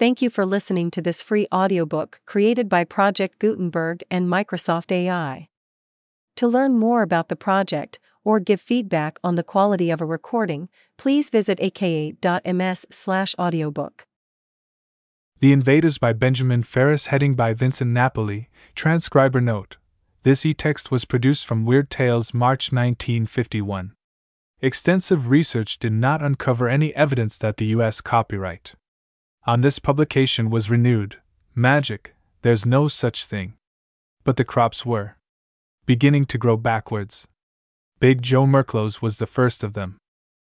Thank you for listening to this free audiobook created by Project Gutenberg and Microsoft AI. To learn more about the project or give feedback on the quality of a recording, please visit aka.ms/audiobook. The Invaders by Benjamin Ferris, heading by Vincent Napoli, transcriber note. This e text was produced from Weird Tales, March 1951. Extensive research did not uncover any evidence that the U.S. copyright on this publication was renewed. Magic, there's no such thing. But the crops were beginning to grow backwards. Big Joe Merklos was the first of them.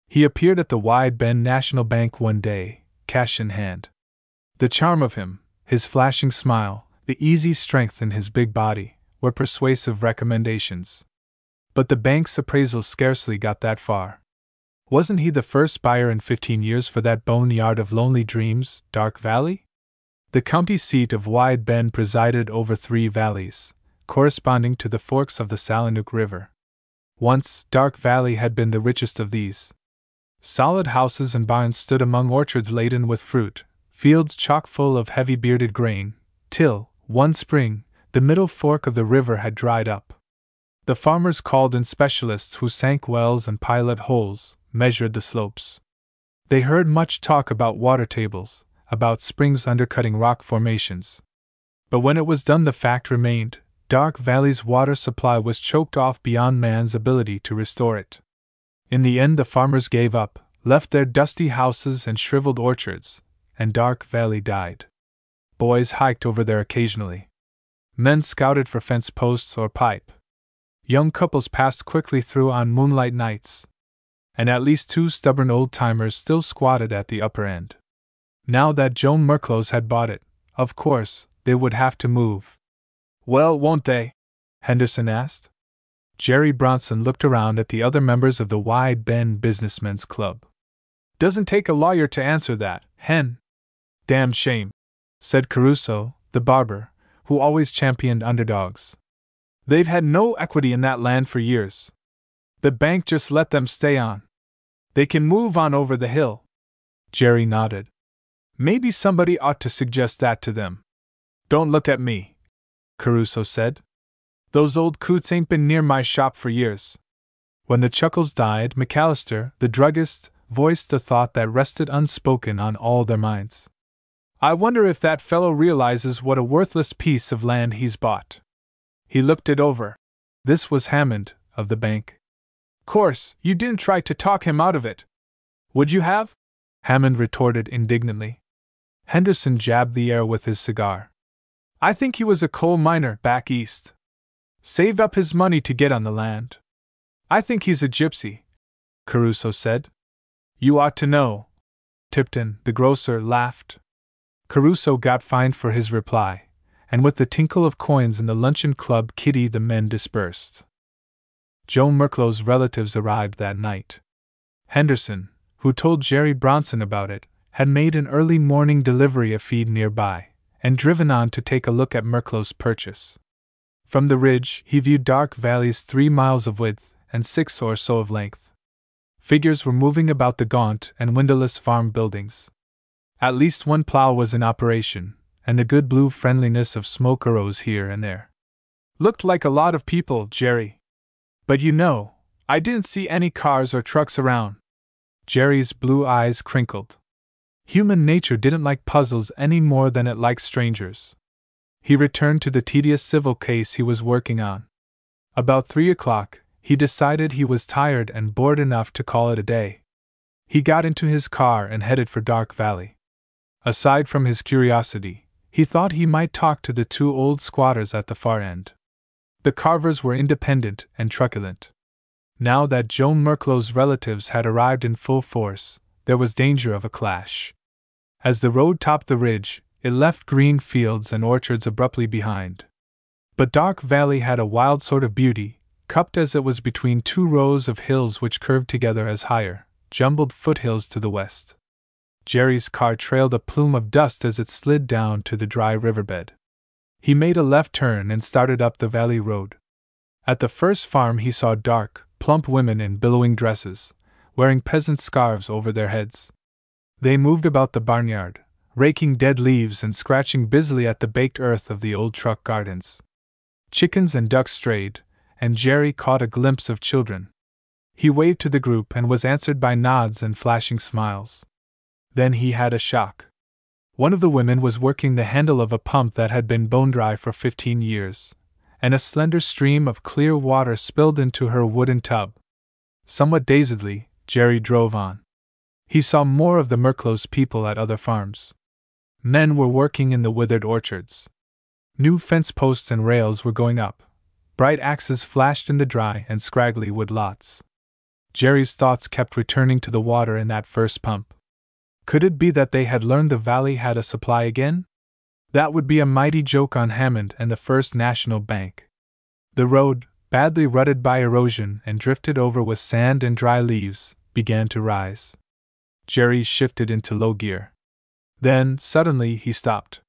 He appeared at the Wide Bend National Bank one day, cash in hand. The charm of him, his flashing smile, the easy strength in his big body, were persuasive recommendations. But the bank's appraisal scarcely got that far. Wasn't he the first buyer in 15 years for that boneyard of lonely dreams, Dark Valley? The county seat of Wide Bend presided over three valleys, corresponding to the forks of the Salonook River. Once, Dark Valley had been the richest of these. Solid houses and barns stood among orchards laden with fruit, fields chock full of heavy bearded grain, till, one spring, the middle fork of the river had dried up. The farmers called in specialists who sank wells and pilot holes, measured the slopes. They heard much talk about water tables, about springs undercutting rock formations. But when it was done, the fact remained Dark Valley's water supply was choked off beyond man's ability to restore it. In the end, the farmers gave up, left their dusty houses and shriveled orchards, and Dark Valley died. Boys hiked over there occasionally. Men scouted for fence posts or pipe. Young couples passed quickly through on moonlight nights. And at least two stubborn old timers still squatted at the upper end. Now that Joan Merklos had bought it, of course, they would have to move. Well, won't they? Henderson asked. Jerry Bronson looked around at the other members of the Wide Bend Businessmen's Club. Doesn't take a lawyer to answer that, Hen. Damn shame, said Caruso, the barber, who always championed underdogs. They've had no equity in that land for years. The bank just let them stay on. They can move on over the hill. Jerry nodded. Maybe somebody ought to suggest that to them. Don't look at me, Caruso said. Those old coots ain't been near my shop for years. When the chuckles died, McAllister, the druggist, voiced the thought that rested unspoken on all their minds. I wonder if that fellow realizes what a worthless piece of land he's bought. He looked it over. This was Hammond, of the bank. Course, you didn't try to talk him out of it. Would you have? Hammond retorted indignantly. Henderson jabbed the air with his cigar. I think he was a coal miner back east. Saved up his money to get on the land. I think he's a gypsy, Caruso said. You ought to know. Tipton, the grocer, laughed. Caruso got fined for his reply and with the tinkle of coins in the luncheon club kitty the men dispersed. Joe Merklos' relatives arrived that night. Henderson, who told Jerry Bronson about it, had made an early morning delivery of feed nearby, and driven on to take a look at Merklos' purchase. From the ridge, he viewed Dark Valley's three miles of width and six or so of length. Figures were moving about the gaunt and windowless farm buildings. At least one plow was in operation, and the good blue friendliness of smoke arose here and there. Looked like a lot of people, Jerry. But you know, I didn't see any cars or trucks around. Jerry's blue eyes crinkled. Human nature didn't like puzzles any more than it liked strangers. He returned to the tedious civil case he was working on. About three o'clock, he decided he was tired and bored enough to call it a day. He got into his car and headed for Dark Valley. Aside from his curiosity, he thought he might talk to the two old squatters at the far end. The Carvers were independent and truculent. Now that Joan Merklos' relatives had arrived in full force, there was danger of a clash. As the road topped the ridge, it left green fields and orchards abruptly behind. But Dark Valley had a wild sort of beauty, cupped as it was between two rows of hills which curved together as higher, jumbled foothills to the west. Jerry's car trailed a plume of dust as it slid down to the dry riverbed. He made a left turn and started up the valley road. At the first farm, he saw dark, plump women in billowing dresses, wearing peasant scarves over their heads. They moved about the barnyard, raking dead leaves and scratching busily at the baked earth of the old truck gardens. Chickens and ducks strayed, and Jerry caught a glimpse of children. He waved to the group and was answered by nods and flashing smiles. Then he had a shock. One of the women was working the handle of a pump that had been bone dry for fifteen years, and a slender stream of clear water spilled into her wooden tub. Somewhat dazedly, Jerry drove on. He saw more of the Merklos people at other farms. Men were working in the withered orchards. New fence posts and rails were going up. Bright axes flashed in the dry and scraggly wood lots. Jerry's thoughts kept returning to the water in that first pump. Could it be that they had learned the valley had a supply again? That would be a mighty joke on Hammond and the First National Bank. The road, badly rutted by erosion and drifted over with sand and dry leaves, began to rise. Jerry shifted into low gear. Then, suddenly, he stopped.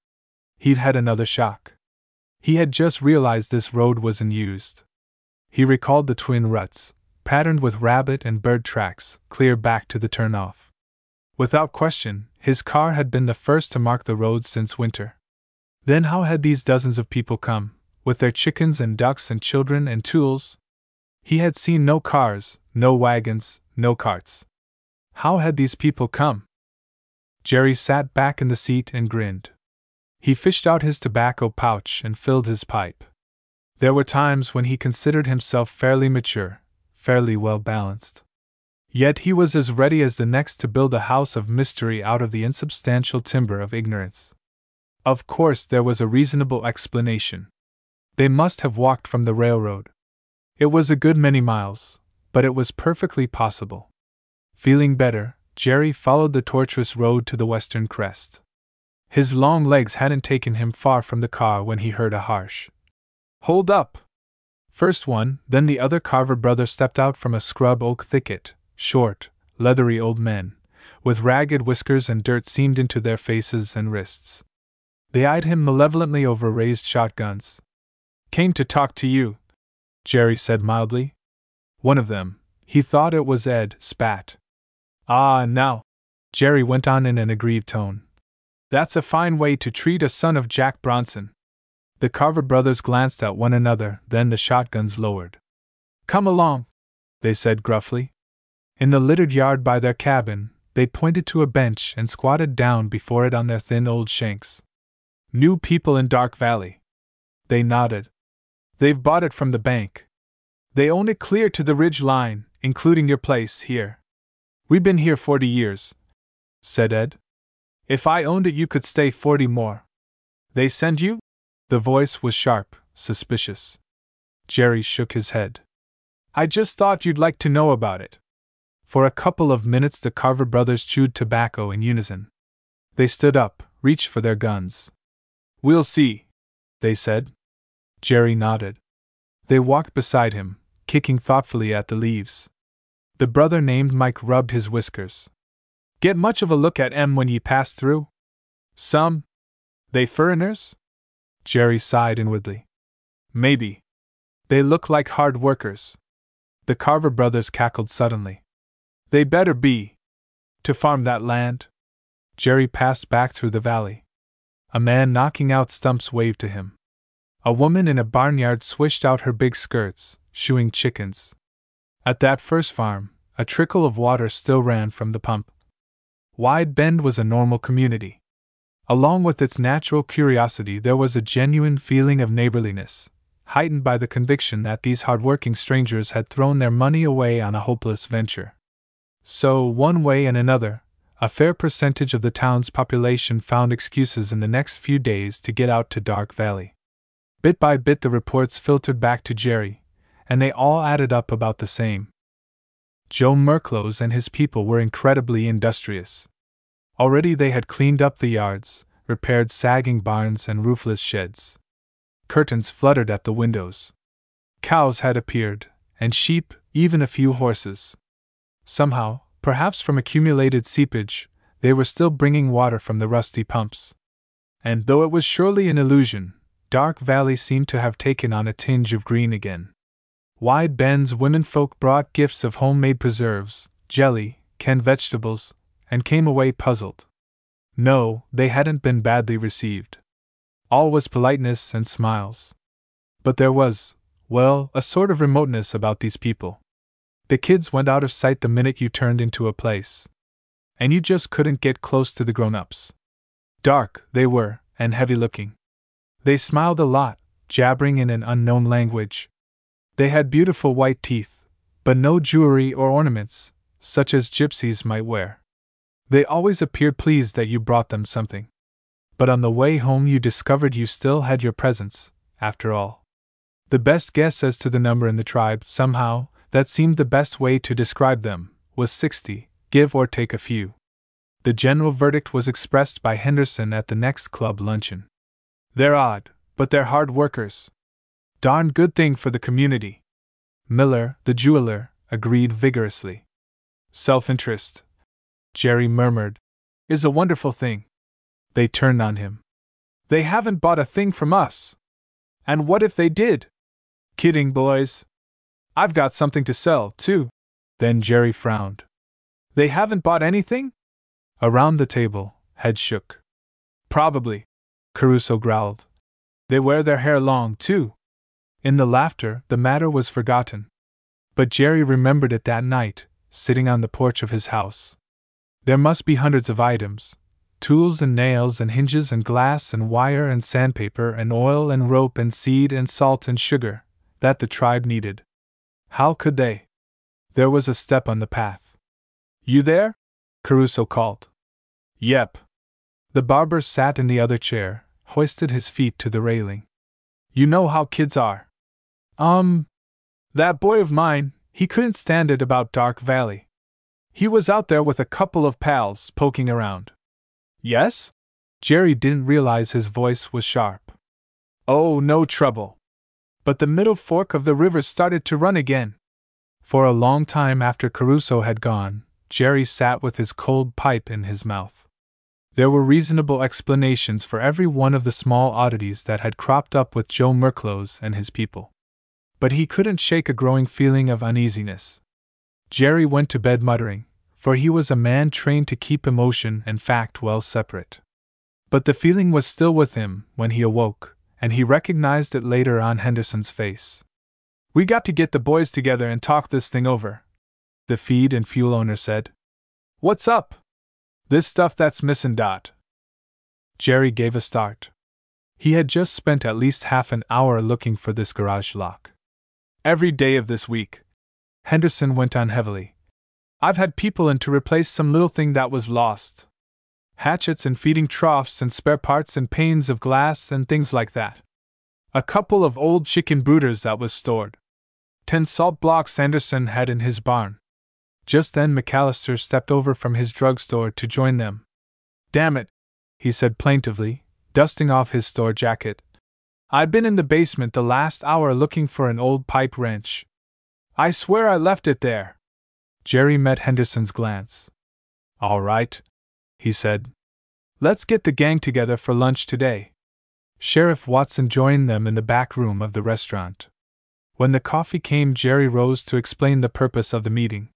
He'd had another shock. He had just realized this road was unused. He recalled the twin ruts, patterned with rabbit and bird tracks, clear back to the turnoff. Without question, his car had been the first to mark the road since winter. Then how had these dozens of people come, with their chickens and ducks and children and tools? He had seen no cars, no wagons, no carts. How had these people come? Jerry sat back in the seat and grinned. He fished out his tobacco pouch and filled his pipe. There were times when he considered himself fairly mature, fairly well balanced. Yet he was as ready as the next to build a house of mystery out of the insubstantial timber of ignorance. Of course, there was a reasonable explanation. They must have walked from the railroad. It was a good many miles, but it was perfectly possible. Feeling better, Jerry followed the tortuous road to the western crest. His long legs hadn't taken him far from the car when he heard a harsh Hold up! First one, then the other Carver brother stepped out from a scrub oak thicket, short, leathery old men, with ragged whiskers and dirt seamed into their faces and wrists. They eyed him malevolently over raised shotguns. Came to talk to you, Jerry said mildly. One of them, he thought it was Ed, spat. Ah, now, Jerry went on in an aggrieved tone. That's a fine way to treat a son of Jack Bronson. The Carver brothers glanced at one another, then the shotguns lowered. Come along, they said gruffly. In the littered yard by their cabin, they pointed to a bench and squatted down before it on their thin old shanks. New people in Dark Valley. They nodded. They've bought it from the bank. They own it clear to the ridge line, including your place here. We've been here forty years, said Ed. If I owned it, you could stay forty more. They send you? The voice was sharp, suspicious. Jerry shook his head. I just thought you'd like to know about it. For a couple of minutes, the Carver brothers chewed tobacco in unison. They stood up, reached for their guns. We'll see, they said. Jerry nodded. They walked beside him, kicking thoughtfully at the leaves. The brother named Mike rubbed his whiskers. Get much of a look at 'em when ye pass through? Some. They furriners? Jerry sighed inwardly. Maybe. They look like hard workers. The Carver brothers cackled suddenly. They better be. To farm that land? Jerry passed back through the valley. A man knocking out stumps waved to him. A woman in a barnyard swished out her big skirts, shooing chickens. At that first farm, a trickle of water still ran from the pump. Wide Bend was a normal community. Along with its natural curiosity, there was a genuine feeling of neighborliness, heightened by the conviction that these hard-working strangers had thrown their money away on a hopeless venture. So, one way and another, a fair percentage of the town's population found excuses in the next few days to get out to Dark Valley. Bit by bit, the reports filtered back to Jerry, and they all added up about the same. Joe Merklos and his people were incredibly industrious. Already they had cleaned up the yards, repaired sagging barns and roofless sheds. Curtains fluttered at the windows. Cows had appeared, and sheep, even a few horses. Somehow, Perhaps from accumulated seepage, they were still bringing water from the rusty pumps. And though it was surely an illusion, Dark Valley seemed to have taken on a tinge of green again. Wide Bend's womenfolk brought gifts of homemade preserves, jelly, canned vegetables, and came away puzzled. No, they hadn't been badly received. All was politeness and smiles. But there was, well, a sort of remoteness about these people. The kids went out of sight the minute you turned into a place. And you just couldn't get close to the grown ups. Dark, they were, and heavy looking. They smiled a lot, jabbering in an unknown language. They had beautiful white teeth, but no jewelry or ornaments, such as gypsies might wear. They always appeared pleased that you brought them something. But on the way home, you discovered you still had your presents, after all. The best guess as to the number in the tribe, somehow, that seemed the best way to describe them, was 60, give or take a few. The general verdict was expressed by Henderson at the next club luncheon. They're odd, but they're hard workers. Darn good thing for the community. Miller, the jeweler, agreed vigorously. Self interest, Jerry murmured, is a wonderful thing. They turned on him. They haven't bought a thing from us. And what if they did? Kidding, boys. I've got something to sell, too. Then Jerry frowned. They haven't bought anything? Around the table, heads shook. Probably, Caruso growled. They wear their hair long, too. In the laughter, the matter was forgotten. But Jerry remembered it that night, sitting on the porch of his house. There must be hundreds of items tools and nails and hinges and glass and wire and sandpaper and oil and rope and seed and salt and sugar that the tribe needed. How could they? There was a step on the path. You there? Caruso called. Yep. The barber sat in the other chair, hoisted his feet to the railing. You know how kids are. Um. That boy of mine, he couldn't stand it about Dark Valley. He was out there with a couple of pals poking around. Yes? Jerry didn't realize his voice was sharp. Oh, no trouble. But the middle fork of the river started to run again. For a long time after Caruso had gone, Jerry sat with his cold pipe in his mouth. There were reasonable explanations for every one of the small oddities that had cropped up with Joe Merklos and his people. But he couldn't shake a growing feeling of uneasiness. Jerry went to bed muttering, for he was a man trained to keep emotion and fact well separate. But the feeling was still with him when he awoke, and he recognized it later on Henderson's face. We got to get the boys together and talk this thing over, the feed and fuel owner said. What's up? This stuff that's missing. Dot. Jerry gave a start. He had just spent at least half an hour looking for this garage lock. Every day of this week. Henderson went on heavily. I've had people in to replace some little thing that was lost. Hatchets and feeding troughs and spare parts and panes of glass and things like that. A couple of old chicken brooders that was stored. Ten salt blocks Anderson had in his barn. Just then McAllister stepped over from his drugstore to join them. Damn it, he said plaintively, dusting off his store jacket. I'd been in the basement the last hour looking for an old pipe wrench. I swear I left it there. Jerry met Henderson's glance. All right, he said. Let's get the gang together for lunch today. Sheriff Watson joined them in the back room of the restaurant. When the coffee came, Jerry rose to explain the purpose of the meeting.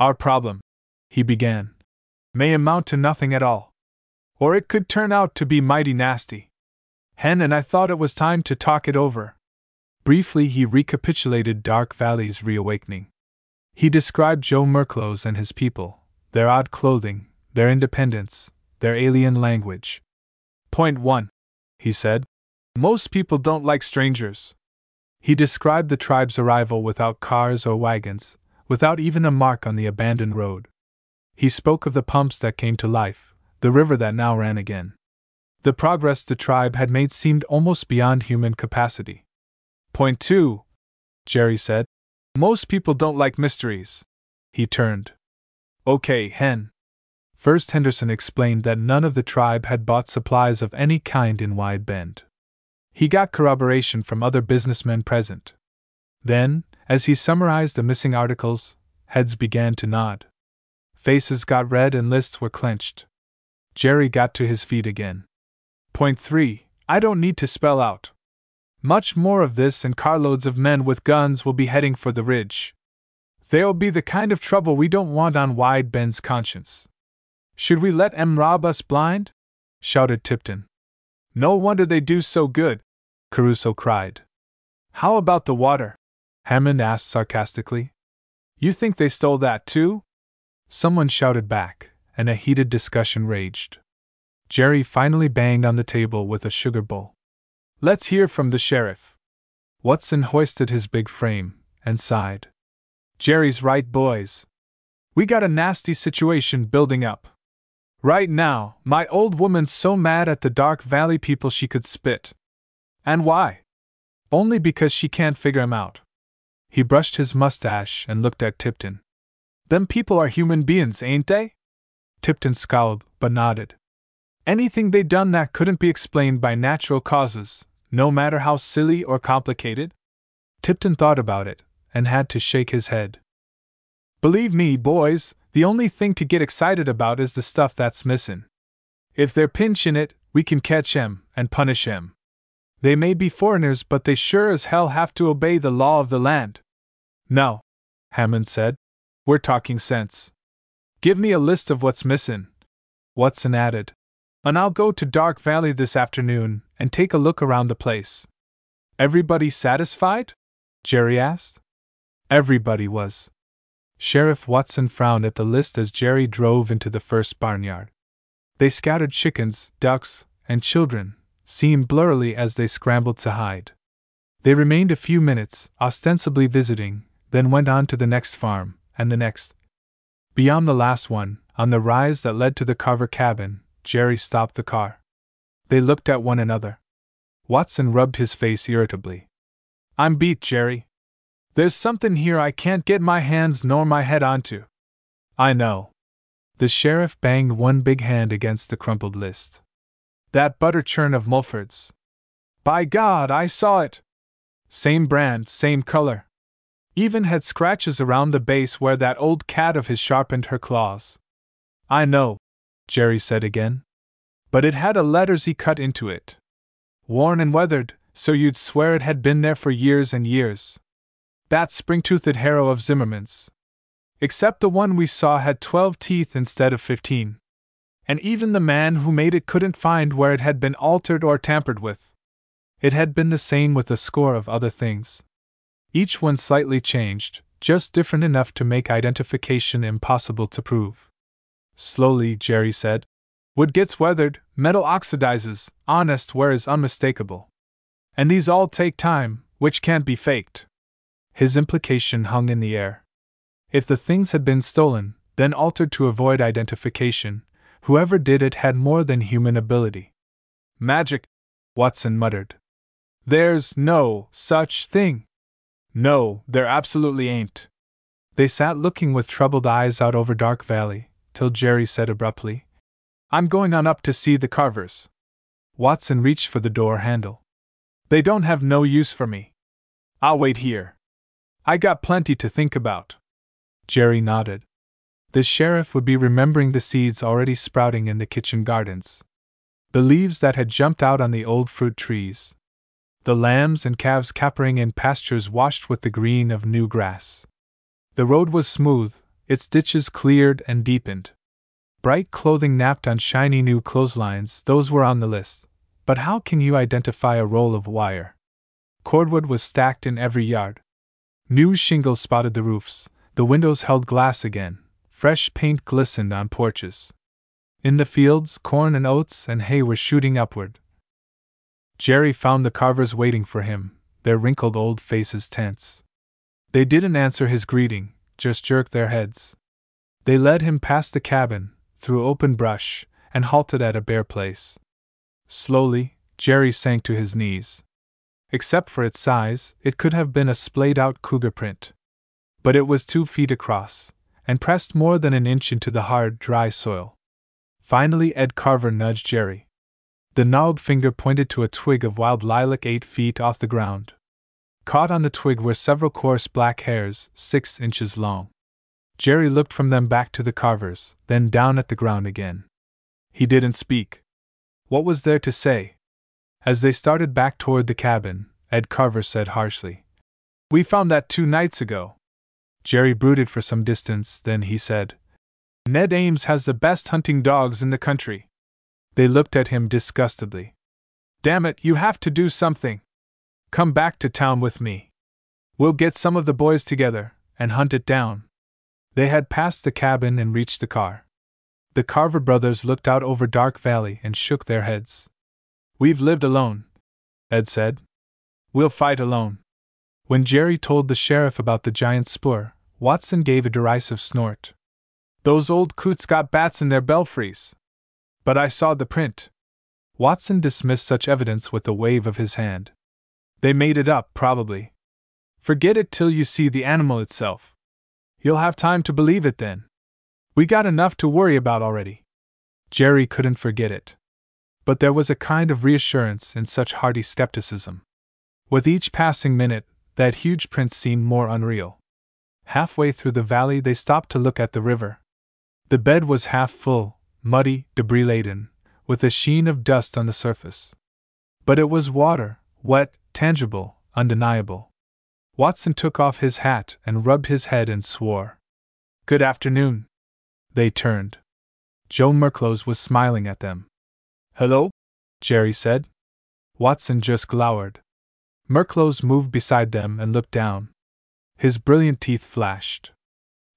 Our problem, he began, may amount to nothing at all. Or it could turn out to be mighty nasty. Hen and I thought it was time to talk it over. Briefly, he recapitulated Dark Valley's reawakening. He described Joe Merklos and his people, their odd clothing, their independence, their alien language. Point 1, he said. Most people don't like strangers. He described the tribe's arrival without cars or wagons, without even a mark on the abandoned road. He spoke of the pumps that came to life, the river that now ran again. The progress the tribe had made seemed almost beyond human capacity. Point two, Jerry said. Most people don't like mysteries. He turned. Okay, Hen. First, Henderson explained that none of the tribe had bought supplies of any kind in Wide Bend. He got corroboration from other businessmen present. Then, as he summarized the missing articles, heads began to nod. Faces got red and lists were clenched. Jerry got to his feet again. Point 3 I don't need to spell out. Much more of this, and carloads of men with guns will be heading for the ridge. There'll be the kind of trouble we don't want on Wide Bend's conscience. Should we let em rob us blind? shouted Tipton. No wonder they do so good, Caruso cried. How about the water? Hammond asked sarcastically. You think they stole that too? Someone shouted back, and a heated discussion raged. Jerry finally banged on the table with a sugar bowl. Let's hear from the sheriff. Watson hoisted his big frame and sighed. Jerry's right, boys. We got a nasty situation building up. Right now, my old woman's so mad at the Dark Valley people she could spit. And why? Only because she can't figure 'em out. He brushed his mustache and looked at Tipton. Them people are human beings, ain't they? Tipton scowled, but nodded. Anything they done that couldn't be explained by natural causes, no matter how silly or complicated? Tipton thought about it, and had to shake his head. Believe me, boys, the only thing to get excited about is the stuff that's missing. If they're pinching it, we can catch 'em and punish 'em. They may be foreigners, but they sure as hell have to obey the law of the land. No, Hammond said. We're talking sense. Give me a list of what's missing. Watson added. And I'll go to Dark Valley this afternoon and take a look around the place. Everybody satisfied? Jerry asked. Everybody was. Sheriff Watson frowned at the list as Jerry drove into the first barnyard. They scattered chickens, ducks, and children, seen blurrily as they scrambled to hide. They remained a few minutes, ostensibly visiting, then went on to the next farm, and the next. Beyond the last one, on the rise that led to the Carver cabin, Jerry stopped the car. They looked at one another. Watson rubbed his face irritably. I'm beat, Jerry. There's something here I can't get my hands nor my head onto. I know. The sheriff banged one big hand against the crumpled list. That butter churn of Mulford's. By God, I saw it! Same brand, same color. Even had scratches around the base where that old cat of his sharpened her claws. I know, Jerry said again. But it had a letter Z cut into it. Worn and weathered, so you'd swear it had been there for years and years. That spring toothed harrow of Zimmerman's. Except the one we saw had twelve teeth instead of fifteen and even the man who made it couldn't find where it had been altered or tampered with. It had been the same with a score of other things. Each one slightly changed, just different enough to make identification impossible to prove. Slowly, Jerry said. Wood gets weathered, metal oxidizes, honest wear is unmistakable. And these all take time, which can't be faked. His implication hung in the air. If the things had been stolen, then altered to avoid identification, Whoever did it had more than human ability. Magic, Watson muttered. There's no such thing. No, there absolutely ain't. They sat looking with troubled eyes out over Dark Valley, till Jerry said abruptly, I'm going on up to see the carvers. Watson reached for the door handle. They don't have no use for me. I'll wait here. I got plenty to think about. Jerry nodded the sheriff would be remembering the seeds already sprouting in the kitchen gardens, the leaves that had jumped out on the old fruit trees, the lambs and calves capering in pastures washed with the green of new grass. The road was smooth, its ditches cleared and deepened. Bright clothing napped on shiny new clotheslines, those were on the list. But how can you identify a roll of wire? Cordwood was stacked in every yard. New shingles spotted the roofs, the windows held glass again, Fresh paint glistened on porches. In the fields, corn and oats and hay were shooting upward. Jerry found the carvers waiting for him, their wrinkled old faces tense. They didn't answer his greeting, just jerked their heads. They led him past the cabin, through open brush, and halted at a bare place. Slowly, Jerry sank to his knees. Except for its size, it could have been a splayed out cougar print. But it was two feet across, and pressed more than an inch into the hard, dry soil. Finally, Ed Carver nudged Jerry. The gnarled finger pointed to a twig of wild lilac eight feet off the ground. Caught on the twig were several coarse black hairs, six inches long. Jerry looked from them back to the carvers, then down at the ground again. He didn't speak. What was there to say? As they started back toward the cabin, Ed Carver said harshly, We found that two nights ago. Jerry brooded for some distance, then he said, Ned Ames has the best hunting dogs in the country. They looked at him disgustedly. Damn it, you have to do something. Come back to town with me. We'll get some of the boys together and hunt it down. They had passed the cabin and reached the car. The Carver brothers looked out over Dark Valley and shook their heads. We've lived alone, Ed said. We'll fight alone. When Jerry told the sheriff about the giant spoor, Watson gave a derisive snort. Those old coots got bats in their belfries. But I saw the print. Watson dismissed such evidence with a wave of his hand. They made it up, probably. Forget it till you see the animal itself. You'll have time to believe it then. We got enough to worry about already. Jerry couldn't forget it. But there was a kind of reassurance in such hearty skepticism. With each passing minute, that huge print seemed more unreal. Halfway through the valley, they stopped to look at the river. The bed was half full, muddy, debris laden, with a sheen of dust on the surface. But it was water, wet, tangible, undeniable. Watson took off his hat and rubbed his head and swore. Good afternoon. They turned. Joe Merklos was smiling at them. Hello? Jerry said. Watson just glowered. Merklos moved beside them and looked down. His brilliant teeth flashed.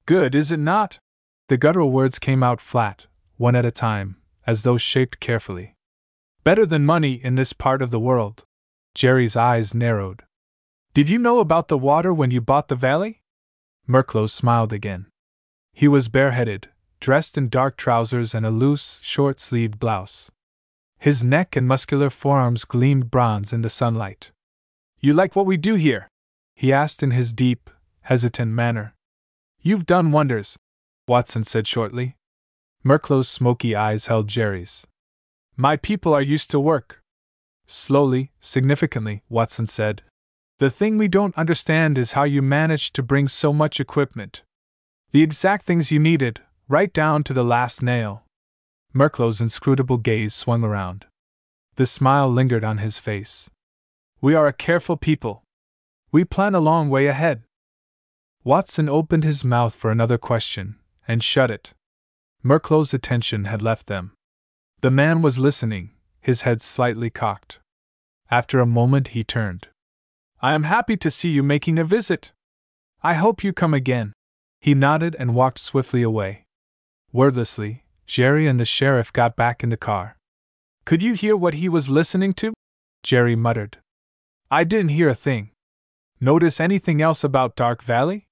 Good, is it not? The guttural words came out flat, one at a time, as though shaped carefully. Better than money in this part of the world. Jerry's eyes narrowed. Did you know about the water when you bought the valley? Merklos smiled again. He was bareheaded, dressed in dark trousers and a loose, short sleeved blouse. His neck and muscular forearms gleamed bronze in the sunlight. You like what we do here? he asked in his deep, hesitant manner. You've done wonders, Watson said shortly. Merklos' smoky eyes held Jerry's. My people are used to work. Slowly, significantly, Watson said. The thing we don't understand is how you managed to bring so much equipment. The exact things you needed, right down to the last nail. Merklos' inscrutable gaze swung around. The smile lingered on his face. We are a careful people. We plan a long way ahead. Watson opened his mouth for another question, and shut it. Merklos' attention had left them. The man was listening, his head slightly cocked. After a moment, he turned. I am happy to see you making a visit. I hope you come again. He nodded and walked swiftly away. Wordlessly, Jerry and the sheriff got back in the car. Could you hear what he was listening to? Jerry muttered. I didn't hear a thing. Notice anything else about Dark Valley?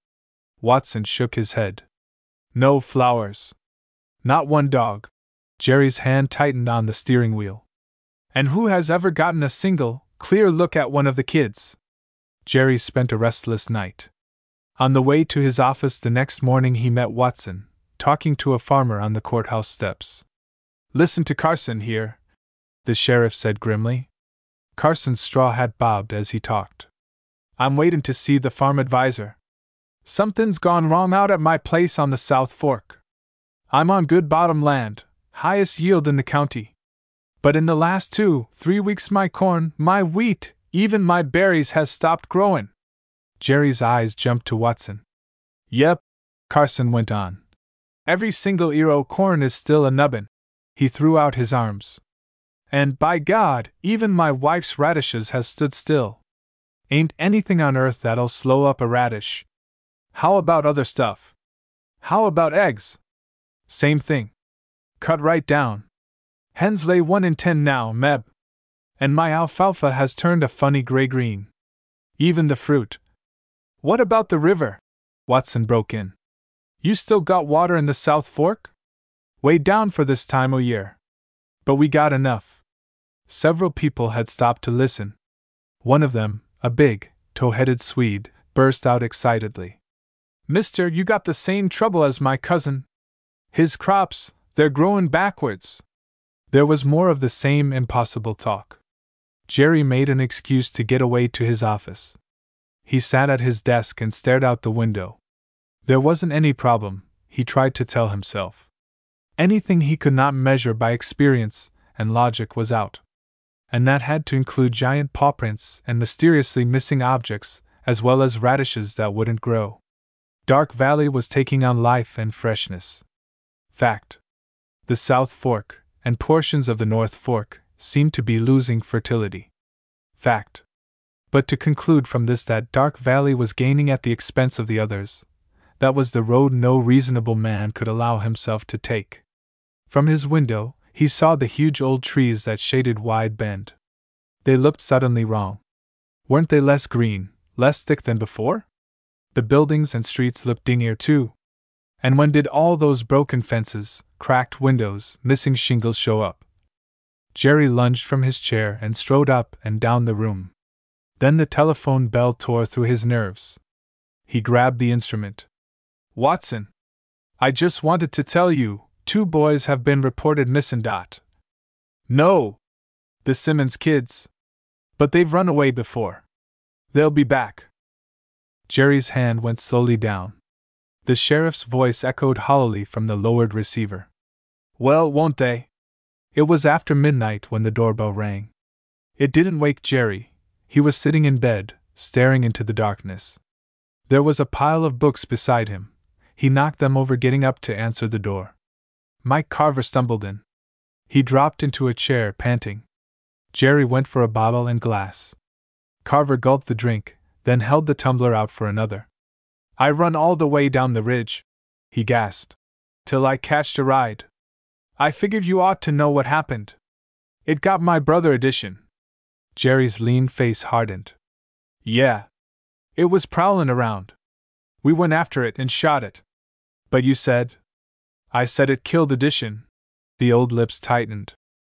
Watson shook his head. No flowers. Not one dog. Jerry's hand tightened on the steering wheel. And who has ever gotten a single, clear look at one of the kids? Jerry spent a restless night. On the way to his office the next morning, he met Watson, talking to a farmer on the courthouse steps. Listen to Carson here, the sheriff said grimly. Carson's straw hat bobbed as he talked. I'm waiting to see the farm advisor. Something's gone wrong out at my place on the South Fork. I'm on good bottom land, highest yield in the county. But in the last two, three weeks, my corn, my wheat, even my berries has stopped growing. Jerry's eyes jumped to Watson. Yep, Carson went on. Every single ear o' corn is still a nubbin. He threw out his arms. And by God, even my wife's radishes has stood still. Ain't anything on earth that'll slow up a radish. How about other stuff? How about eggs? Same thing. Cut right down. Hens lay one in ten now, Meb. And my alfalfa has turned a funny gray green. Even the fruit. What about the river? Watson broke in. You still got water in the South Fork? Way down for this time o' year. But we got enough. Several people had stopped to listen. One of them, a big, tow headed Swede, burst out excitedly. Mister, you got the same trouble as my cousin. His crops, they're growing backwards. There was more of the same impossible talk. Jerry made an excuse to get away to his office. He sat at his desk and stared out the window. There wasn't any problem, he tried to tell himself. Anything he could not measure by experience and logic was out. And that had to include giant paw prints and mysteriously missing objects, as well as radishes that wouldn't grow. Dark Valley was taking on life and freshness. Fact. The South Fork, and portions of the North Fork, seemed to be losing fertility. Fact. But to conclude from this that Dark Valley was gaining at the expense of the others, that was the road no reasonable man could allow himself to take. From his window, he saw the huge old trees that shaded Wide Bend. They looked suddenly wrong. Weren't they less green, less thick than before? The buildings and streets looked dingier too. And when did all those broken fences, cracked windows, missing shingles show up? Jerry lunged from his chair and strode up and down the room. Then the telephone bell tore through his nerves. He grabbed the instrument. Watson! I just wanted to tell you, two boys have been reported missing. Dot. No! The Simmons kids. But they've run away before. They'll be back. Jerry's hand went slowly down. The sheriff's voice echoed hollowly from the lowered receiver. Well, won't they? It was after midnight when the doorbell rang. It didn't wake Jerry. He was sitting in bed, staring into the darkness. There was a pile of books beside him, he knocked them over getting up to answer the door. Mike Carver stumbled in. He dropped into a chair, panting. Jerry went for a bottle and glass. Carver gulped the drink, then held the tumbler out for another. I run all the way down the ridge, he gasped, till I catched a ride. I figured you ought to know what happened. It got my brother edition. Jerry's lean face hardened. Yeah. It was prowling around. We went after it and shot it. But you said. I said it killed addition. The old lips tightened.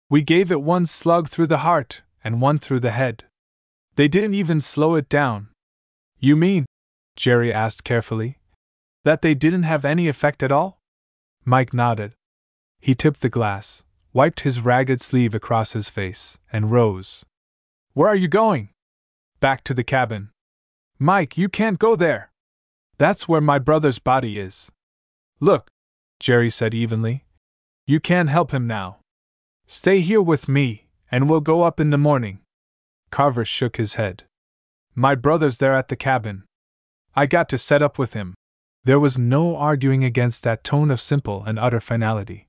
We gave it one slug through the heart, and one through the head. They didn't even slow it down. You mean, Jerry asked carefully, that they didn't have any effect at all? Mike nodded. He tipped the glass, wiped his ragged sleeve across his face, and rose. Where are you going? Back to the cabin. Mike, you can't go there. That's where my brother's body is. Look, Jerry said evenly. You can't help him now. Stay here with me, and we'll go up in the morning. Carver shook his head. My brother's there at the cabin. I got to set up with him. There was no arguing against that tone of simple and utter finality.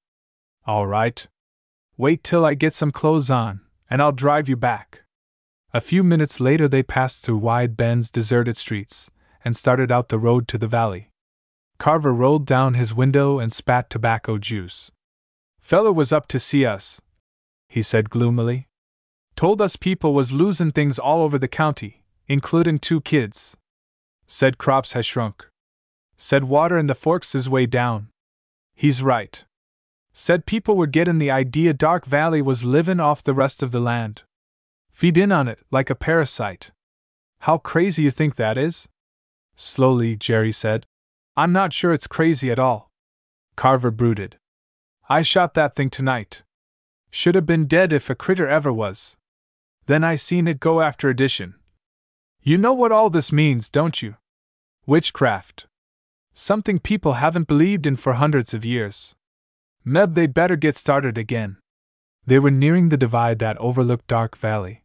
All right. Wait till I get some clothes on, and I'll drive you back. A few minutes later, they passed through Wide Bend's deserted streets and started out the road to the valley. Carver rolled down his window and spat tobacco juice. Feller was up to see us, he said gloomily. Told us people was losing things all over the county, including two kids. Said crops has shrunk. Said water in the forks is way down. He's right. Said people were getting the idea Dark Valley was living off the rest of the land. Feed in on it like a parasite. How crazy you think that is? Slowly, Jerry said. I'm not sure it's crazy at all. Carver brooded. I shot that thing tonight. Should have been dead if a critter ever was. Then I seen it go after addition. You know what all this means, don't you? Witchcraft. Something people haven't believed in for hundreds of years. Meb, they'd better get started again. They were nearing the divide that overlooked Dark Valley.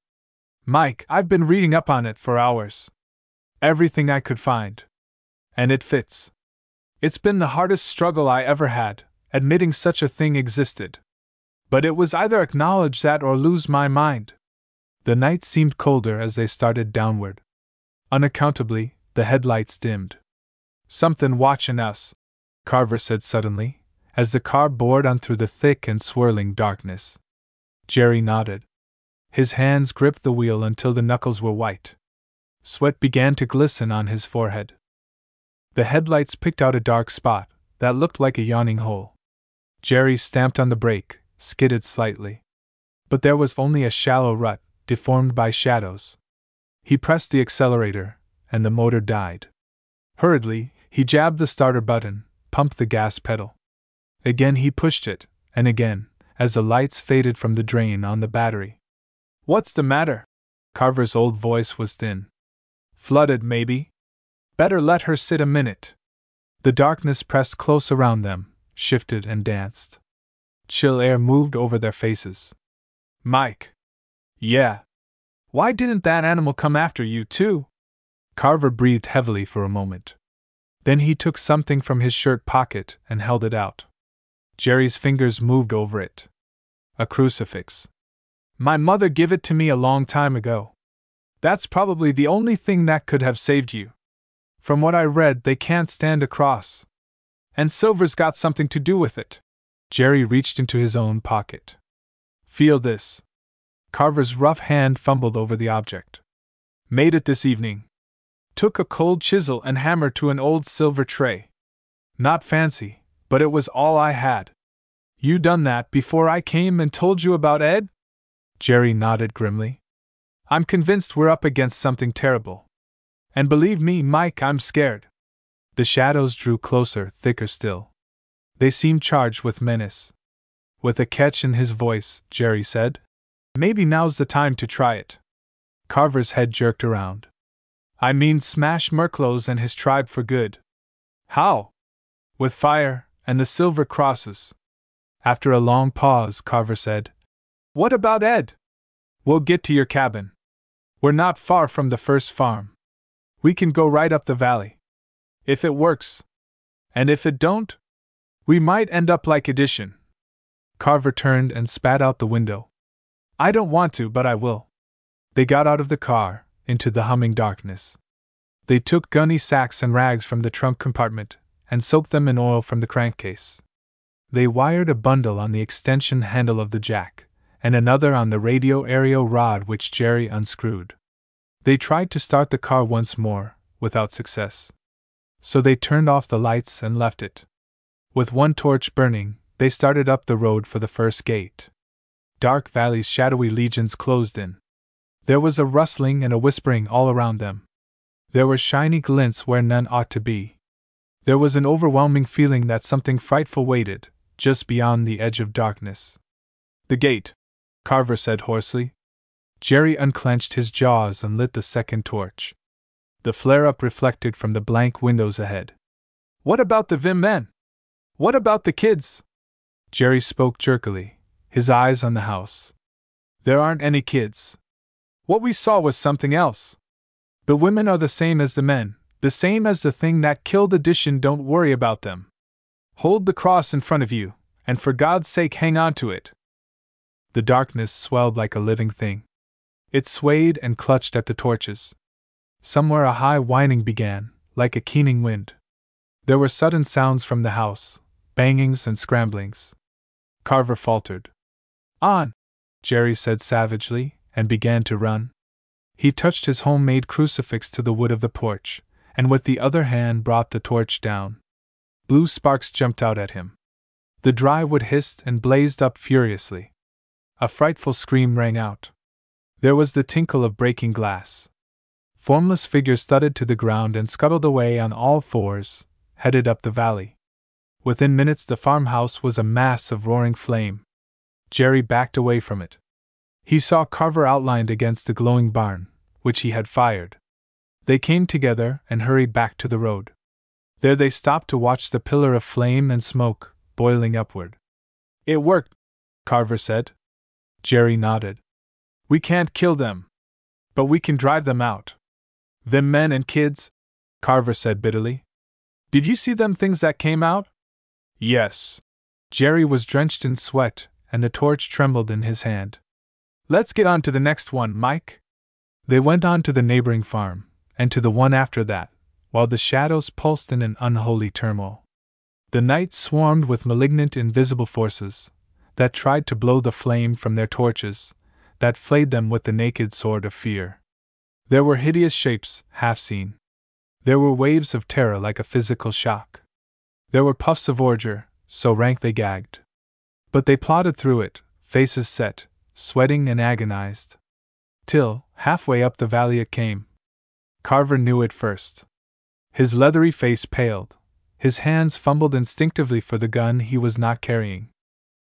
Mike, I've been reading up on it for hours. Everything I could find. And it fits. It's been the hardest struggle I ever had, admitting such a thing existed. But it was either acknowledge that or lose my mind. The night seemed colder as they started downward. Unaccountably, the headlights dimmed. Something watching us, Carver said suddenly, as the car bored on through the thick and swirling darkness. Jerry nodded. His hands gripped the wheel until the knuckles were white. Sweat began to glisten on his forehead. The headlights picked out a dark spot that looked like a yawning hole. Jerry stamped on the brake, skidded slightly. But there was only a shallow rut, deformed by shadows. He pressed the accelerator, and the motor died. Hurriedly, he jabbed the starter button, pumped the gas pedal. Again he pushed it, and again, as the lights faded from the drain on the battery. What's the matter? Carver's old voice was thin. Flooded, maybe? Better let her sit a minute. The darkness pressed close around them, shifted and danced. Chill air moved over their faces. Mike. Yeah. Why didn't that animal come after you, too? Carver breathed heavily for a moment. Then he took something from his shirt pocket and held it out. Jerry's fingers moved over it. A crucifix. My mother gave it to me a long time ago. That's probably the only thing that could have saved you. From what I read, they can't stand a cross. And silver's got something to do with it. Jerry reached into his own pocket. Feel this. Carver's rough hand fumbled over the object. Made it this evening. Took a cold chisel and hammer to an old silver tray. Not fancy, but it was all I had. You done that before I came and told you about Ed? Jerry nodded grimly. I'm convinced we're up against something terrible. And believe me, Mike, I'm scared. The shadows drew closer, thicker still. They seemed charged with menace. With a catch in his voice, Jerry said, Maybe now's the time to try it. Carver's head jerked around. I mean, smash Merklos and his tribe for good. How? With fire, and the silver crosses. After a long pause, Carver said, What about Ed? We'll get to your cabin. We're not far from the first farm. We can go right up the valley. If it works. And if it don't, we might end up like Edition. Carver turned and spat out the window. I don't want to, but I will. They got out of the car, into the humming darkness. They took gunny sacks and rags from the trunk compartment, and soaked them in oil from the crankcase. They wired a bundle on the extension handle of the jack, and another on the radio aerial rod which Jerry unscrewed. They tried to start the car once more, without success. So they turned off the lights and left it. With one torch burning, they started up the road for the first gate. Dark Valley's shadowy legions closed in. There was a rustling and a whispering all around them. There were shiny glints where none ought to be. There was an overwhelming feeling that something frightful waited, just beyond the edge of darkness. The gate, Carver said hoarsely. Jerry unclenched his jaws and lit the second torch. The flare up reflected from the blank windows ahead. What about the Vim men? What about the kids? Jerry spoke jerkily, his eyes on the house. There aren't any kids. What we saw was something else. The women are the same as the men, the same as the thing that killed Edition. Don't worry about them. Hold the cross in front of you, and for God's sake hang on to it. The darkness swelled like a living thing. It swayed and clutched at the torches. Somewhere a high whining began, like a keening wind. There were sudden sounds from the house, bangings and scramblings. Carver faltered. On! Jerry said savagely, and began to run. He touched his homemade crucifix to the wood of the porch, and with the other hand brought the torch down. Blue sparks jumped out at him. The dry wood hissed and blazed up furiously. A frightful scream rang out. There was the tinkle of breaking glass. Formless figures thudded to the ground and scuttled away on all fours, headed up the valley. Within minutes, the farmhouse was a mass of roaring flame. Jerry backed away from it. He saw Carver outlined against the glowing barn, which he had fired. They came together and hurried back to the road. There they stopped to watch the pillar of flame and smoke, boiling upward. It worked, Carver said. Jerry nodded. We can't kill them. But we can drive them out. Them men and kids? Carver said bitterly. Did you see them things that came out? Yes. Jerry was drenched in sweat, and the torch trembled in his hand. Let's get on to the next one, Mike. They went on to the neighboring farm, and to the one after that, while the shadows pulsed in an unholy turmoil. The night swarmed with malignant invisible forces that tried to blow the flame from their torches, that flayed them with the naked sword of fear. There were hideous shapes, half seen. There were waves of terror like a physical shock. There were puffs of ordure, so rank they gagged. But they plodded through it, faces set, sweating and agonized. Till, halfway up the valley, it came. Carver knew it first. His leathery face paled. His hands fumbled instinctively for the gun he was not carrying.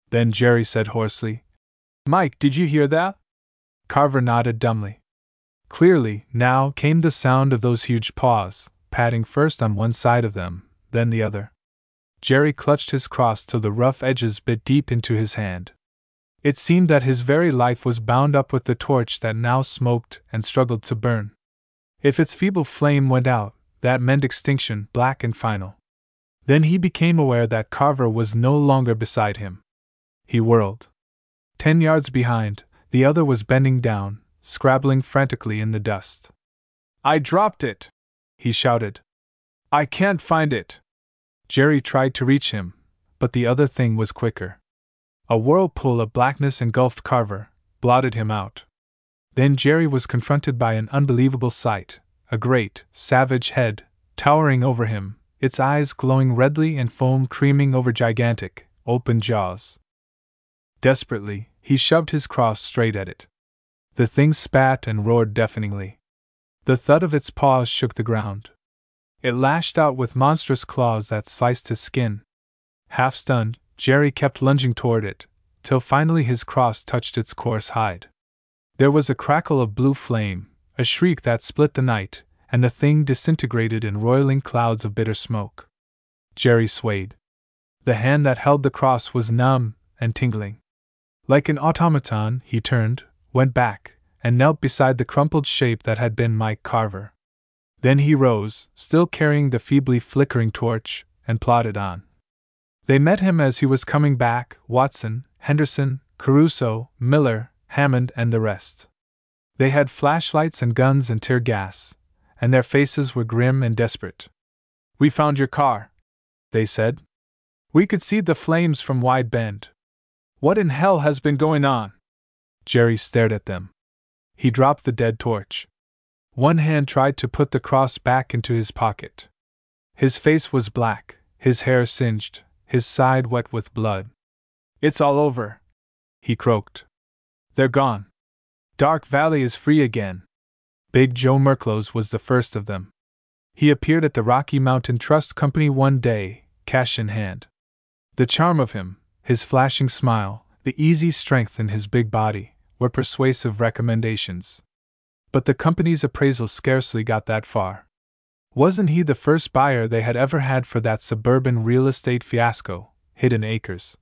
Then Jerry said hoarsely, Mike, did you hear that? Carver nodded dumbly. Clearly, now came the sound of those huge paws, patting first on one side of them, then the other. Jerry clutched his cross till the rough edges bit deep into his hand. It seemed that his very life was bound up with the torch that now smoked and struggled to burn. If its feeble flame went out, that meant extinction, black and final. Then he became aware that Carver was no longer beside him. He whirled. Ten yards behind, the other was bending down, scrabbling frantically in the dust. I dropped it! he shouted. I can't find it! Jerry tried to reach him, but the other thing was quicker. A whirlpool of blackness engulfed Carver, blotted him out. Then Jerry was confronted by an unbelievable sight a great, savage head, towering over him, its eyes glowing redly and foam creaming over gigantic, open jaws. Desperately, he shoved his cross straight at it. The thing spat and roared deafeningly. The thud of its paws shook the ground. It lashed out with monstrous claws that sliced his skin. Half stunned, Jerry kept lunging toward it, till finally his cross touched its coarse hide. There was a crackle of blue flame, a shriek that split the night, and the thing disintegrated in roiling clouds of bitter smoke. Jerry swayed. The hand that held the cross was numb and tingling. Like an automaton, he turned, went back, and knelt beside the crumpled shape that had been Mike Carver. Then he rose, still carrying the feebly flickering torch, and plodded on. They met him as he was coming back Watson, Henderson, Caruso, Miller, Hammond, and the rest. They had flashlights and guns and tear gas, and their faces were grim and desperate. We found your car, they said. We could see the flames from Wide Bend. What in hell has been going on? Jerry stared at them. He dropped the dead torch. One hand tried to put the cross back into his pocket. His face was black, his hair singed, his side wet with blood. It's all over, he croaked. They're gone. Dark Valley is free again. Big Joe Merklos was the first of them. He appeared at the Rocky Mountain Trust Company one day, cash in hand. The charm of him, his flashing smile, the easy strength in his big body, were persuasive recommendations. But the company's appraisal scarcely got that far. Wasn't he the first buyer they had ever had for that suburban real estate fiasco, Hidden Acres?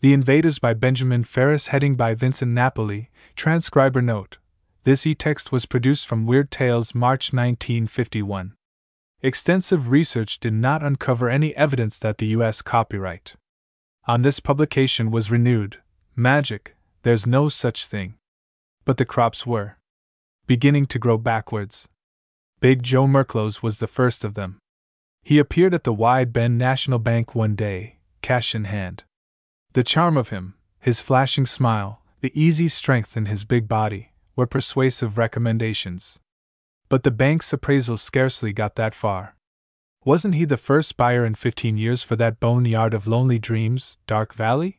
The Invaders by Benjamin Ferris, heading by Vincent Napoli, transcriber note. This e text was produced from Weird Tales, March 1951. Extensive research did not uncover any evidence that the U.S. copyright on this publication was renewed. Magic, there's no such thing. But the crops were beginning to grow backwards. Big Joe Merklos was the first of them. He appeared at the Wide Bend National Bank one day, cash in hand. The charm of him, his flashing smile, the easy strength in his big body, were persuasive recommendations. But the bank's appraisal scarcely got that far. Wasn't he the first buyer in 15 years for that boneyard of lonely dreams, Dark Valley?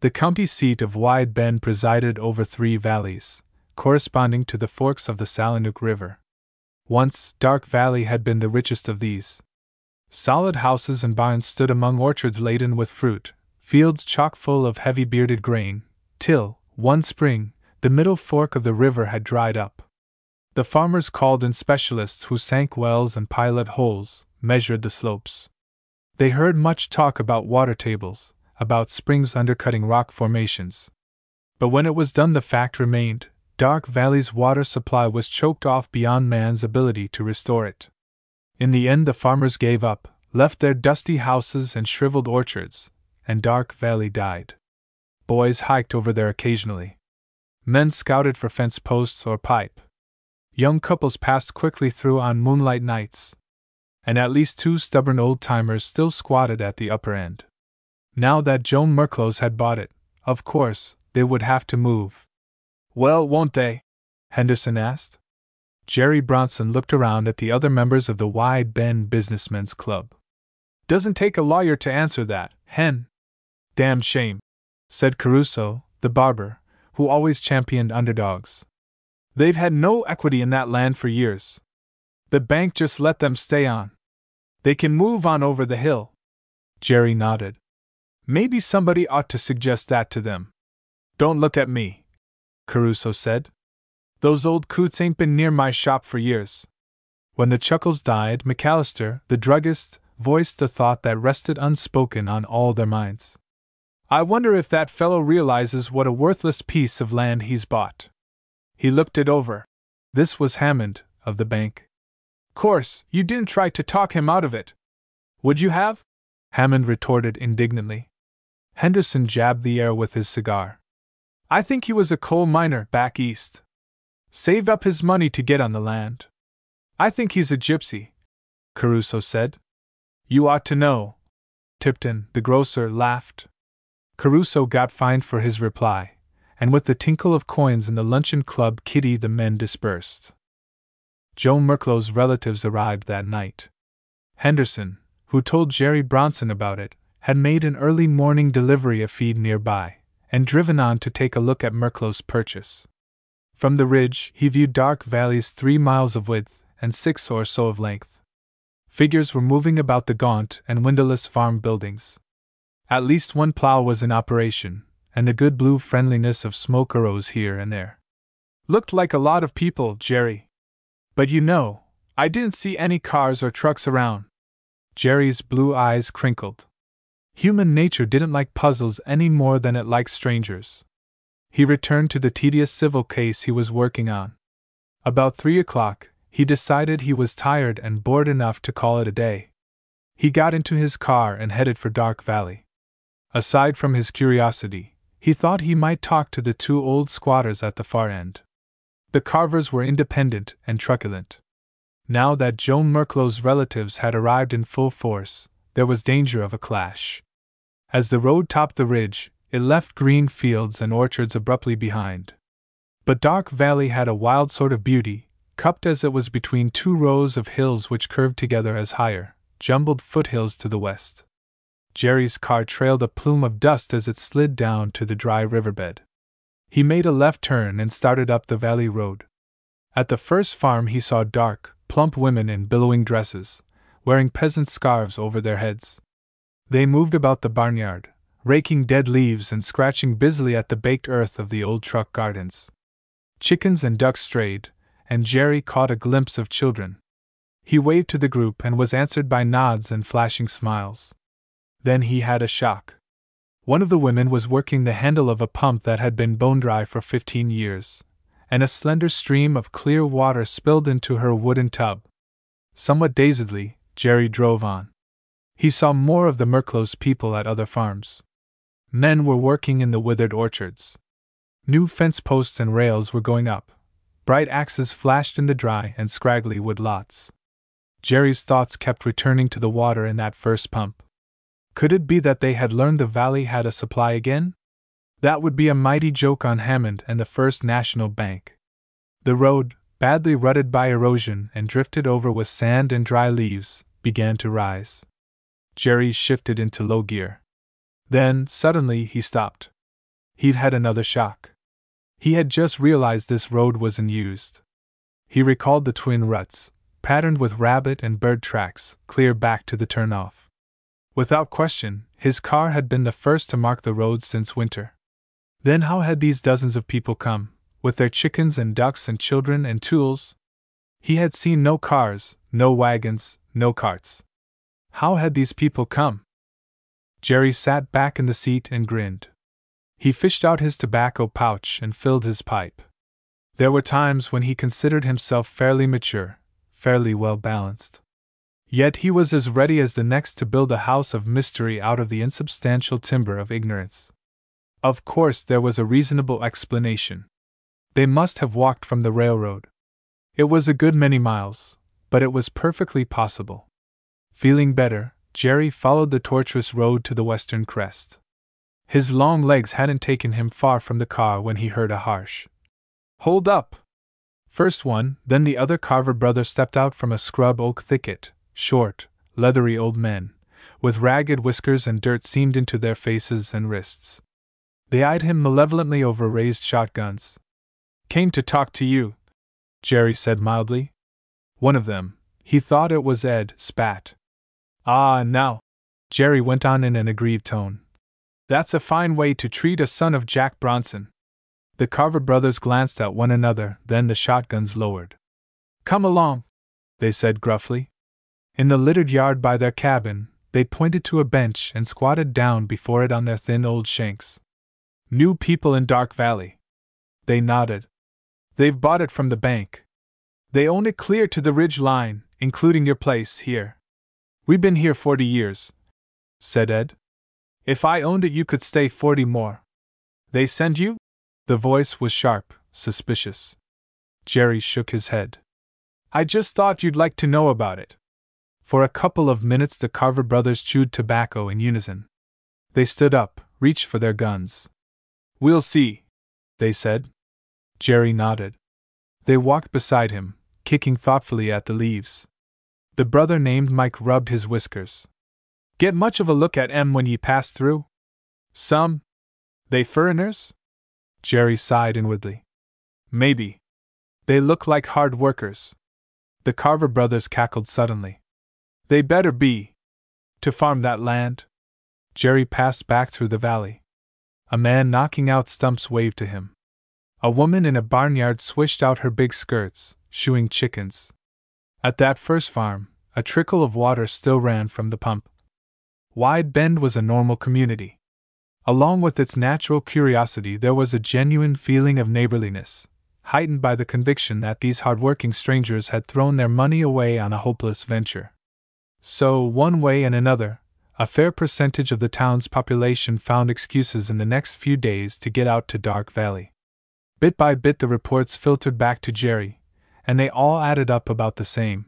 The county seat of Wide Bend presided over three valleys, corresponding to the forks of the Salonook River. Once, Dark Valley had been the richest of these. Solid houses and barns stood among orchards laden with fruit, fields chock full of heavy bearded grain, till, one spring, the middle fork of the river had dried up. The farmers called in specialists who sank wells and pilot holes, measured the slopes. They heard much talk about water tables, about springs undercutting rock formations. But when it was done, the fact remained Dark Valley's water supply was choked off beyond man's ability to restore it. In the end, the farmers gave up, left their dusty houses and shriveled orchards, and Dark Valley died. Boys hiked over there occasionally. Men scouted for fence posts or pipe. Young couples passed quickly through on moonlight nights. And at least two stubborn old timers still squatted at the upper end. Now that Joe Merklos had bought it, of course, they would have to move. Well, won't they? Henderson asked. Jerry Bronson looked around at the other members of the Wide Bend Businessmen's Club. Doesn't take a lawyer to answer that, Hen. Damn shame, said Caruso, the barber, who always championed underdogs. They've had no equity in that land for years. The bank just let them stay on. They can move on over the hill. Jerry nodded. Maybe somebody ought to suggest that to them. Don't look at me, Caruso said. Those old coots ain't been near my shop for years. When the chuckles died, McAllister, the druggist, voiced a thought that rested unspoken on all their minds. I wonder if that fellow realizes what a worthless piece of land he's bought. He looked it over. This was Hammond, of the bank. Course, you didn't try to talk him out of it. Would you have? Hammond retorted indignantly. Henderson jabbed the air with his cigar. I think he was a coal miner back east. Saved up his money to get on the land. I think he's a gypsy, Caruso said. You ought to know. Tipton, the grocer, laughed. Caruso got fined for his reply, and with the tinkle of coins in the luncheon club kitty the men dispersed. Joe Merklos' relatives arrived that night. Henderson, who told Jerry Bronson about it, had made an early morning delivery of feed nearby, and driven on to take a look at Merklos' purchase. From the ridge, he viewed Dark Valley's three miles of width and six or so of length. Figures were moving about the gaunt and windowless farm buildings. At least one plow was in operation, and the good blue friendliness of smoke arose here and there. Looked like a lot of people, Jerry. But you know, I didn't see any cars or trucks around. Jerry's blue eyes crinkled. Human nature didn't like puzzles any more than it liked strangers. He returned to the tedious civil case he was working on. About three o'clock, he decided he was tired and bored enough to call it a day. He got into his car and headed for Dark Valley. Aside from his curiosity, he thought he might talk to the two old squatters at the far end. The Carvers were independent and truculent. Now that Joe Merklos' relatives had arrived in full force, there was danger of a clash. As the road topped the ridge, it left green fields and orchards abruptly behind. But Dark Valley had a wild sort of beauty, cupped as it was between two rows of hills which curved together as higher, jumbled foothills to the west. Jerry's car trailed a plume of dust as it slid down to the dry riverbed. He made a left turn and started up the valley road. At the first farm, he saw dark, plump women in billowing dresses, wearing peasant scarves over their heads. They moved about the barnyard, raking dead leaves and scratching busily at the baked earth of the old truck gardens. Chickens and ducks strayed, and Jerry caught a glimpse of children. He waved to the group and was answered by nods and flashing smiles. Then he had a shock. One of the women was working the handle of a pump that had been bone dry for fifteen years, and a slender stream of clear water spilled into her wooden tub. Somewhat dazedly, Jerry drove on. He saw more of the Merklos' people at other farms. Men were working in the withered orchards. New fence posts and rails were going up. Bright axes flashed in the dry and scraggly wood lots. Jerry's thoughts kept returning to the water in that first pump. Could it be that they had learned the valley had a supply again? That would be a mighty joke on Hammond and the First National Bank. The road, badly rutted by erosion and drifted over with sand and dry leaves, began to rise. Jerry shifted into low gear. Then, suddenly, he stopped. He'd had another shock. He had just realized this road wasn't used. He recalled the twin ruts, patterned with rabbit and bird tracks, clear back to the turnoff. Without question, his car had been the first to mark the road since winter. Then how had these dozens of people come, with their chickens and ducks and children and tools? He had seen no cars, no wagons, no carts. How had these people come? Jerry sat back in the seat and grinned. He fished out his tobacco pouch and filled his pipe. There were times when he considered himself fairly mature, fairly well balanced. Yet he was as ready as the next to build a house of mystery out of the insubstantial timber of ignorance. Of course, there was a reasonable explanation. They must have walked from the railroad. It was a good many miles, but it was perfectly possible. Feeling better, Jerry followed the tortuous road to the western crest. His long legs hadn't taken him far from the car when he heard a harsh Hold up! First one, then the other Carver brother stepped out from a scrub oak thicket, short, leathery old men, with ragged whiskers and dirt seamed into their faces and wrists. They eyed him malevolently over raised shotguns. Came to talk to you, Jerry said mildly. One of them, he thought it was Ed, spat. Ah, now, Jerry went on in an aggrieved tone. That's a fine way to treat a son of Jack Bronson. The Carver brothers glanced at one another, then the shotguns lowered. Come along, they said gruffly. In the littered yard by their cabin, they pointed to a bench and squatted down before it on their thin old shanks. New people in Dark Valley. They nodded. They've bought it from the bank. They own it clear to the ridge line, including your place here. We've been here forty years, said Ed. If I owned it, you could stay forty more. They send you? The voice was sharp, suspicious. Jerry shook his head. I just thought you'd like to know about it. For a couple of minutes, the Carver brothers chewed tobacco in unison. They stood up, reached for their guns. We'll see, they said. Jerry nodded. They walked beside him, kicking thoughtfully at the leaves. The brother named Mike rubbed his whiskers. Get much of a look at 'em when ye pass through? Some. They furriners? Jerry sighed inwardly. Maybe. They look like hard workers. The Carver brothers cackled suddenly. They better be. To farm that land? Jerry passed back through the valley. A man knocking out stumps waved to him. A woman in a barnyard swished out her big skirts, shooing chickens. At that first farm, a trickle of water still ran from the pump. Wide Bend was a normal community. Along with its natural curiosity, there was a genuine feeling of neighborliness, heightened by the conviction that these hardworking strangers had thrown their money away on a hopeless venture. So, one way and another, a fair percentage of the town's population found excuses in the next few days to get out to Dark Valley. Bit by bit, the reports filtered back to Jerry, and they all added up about the same.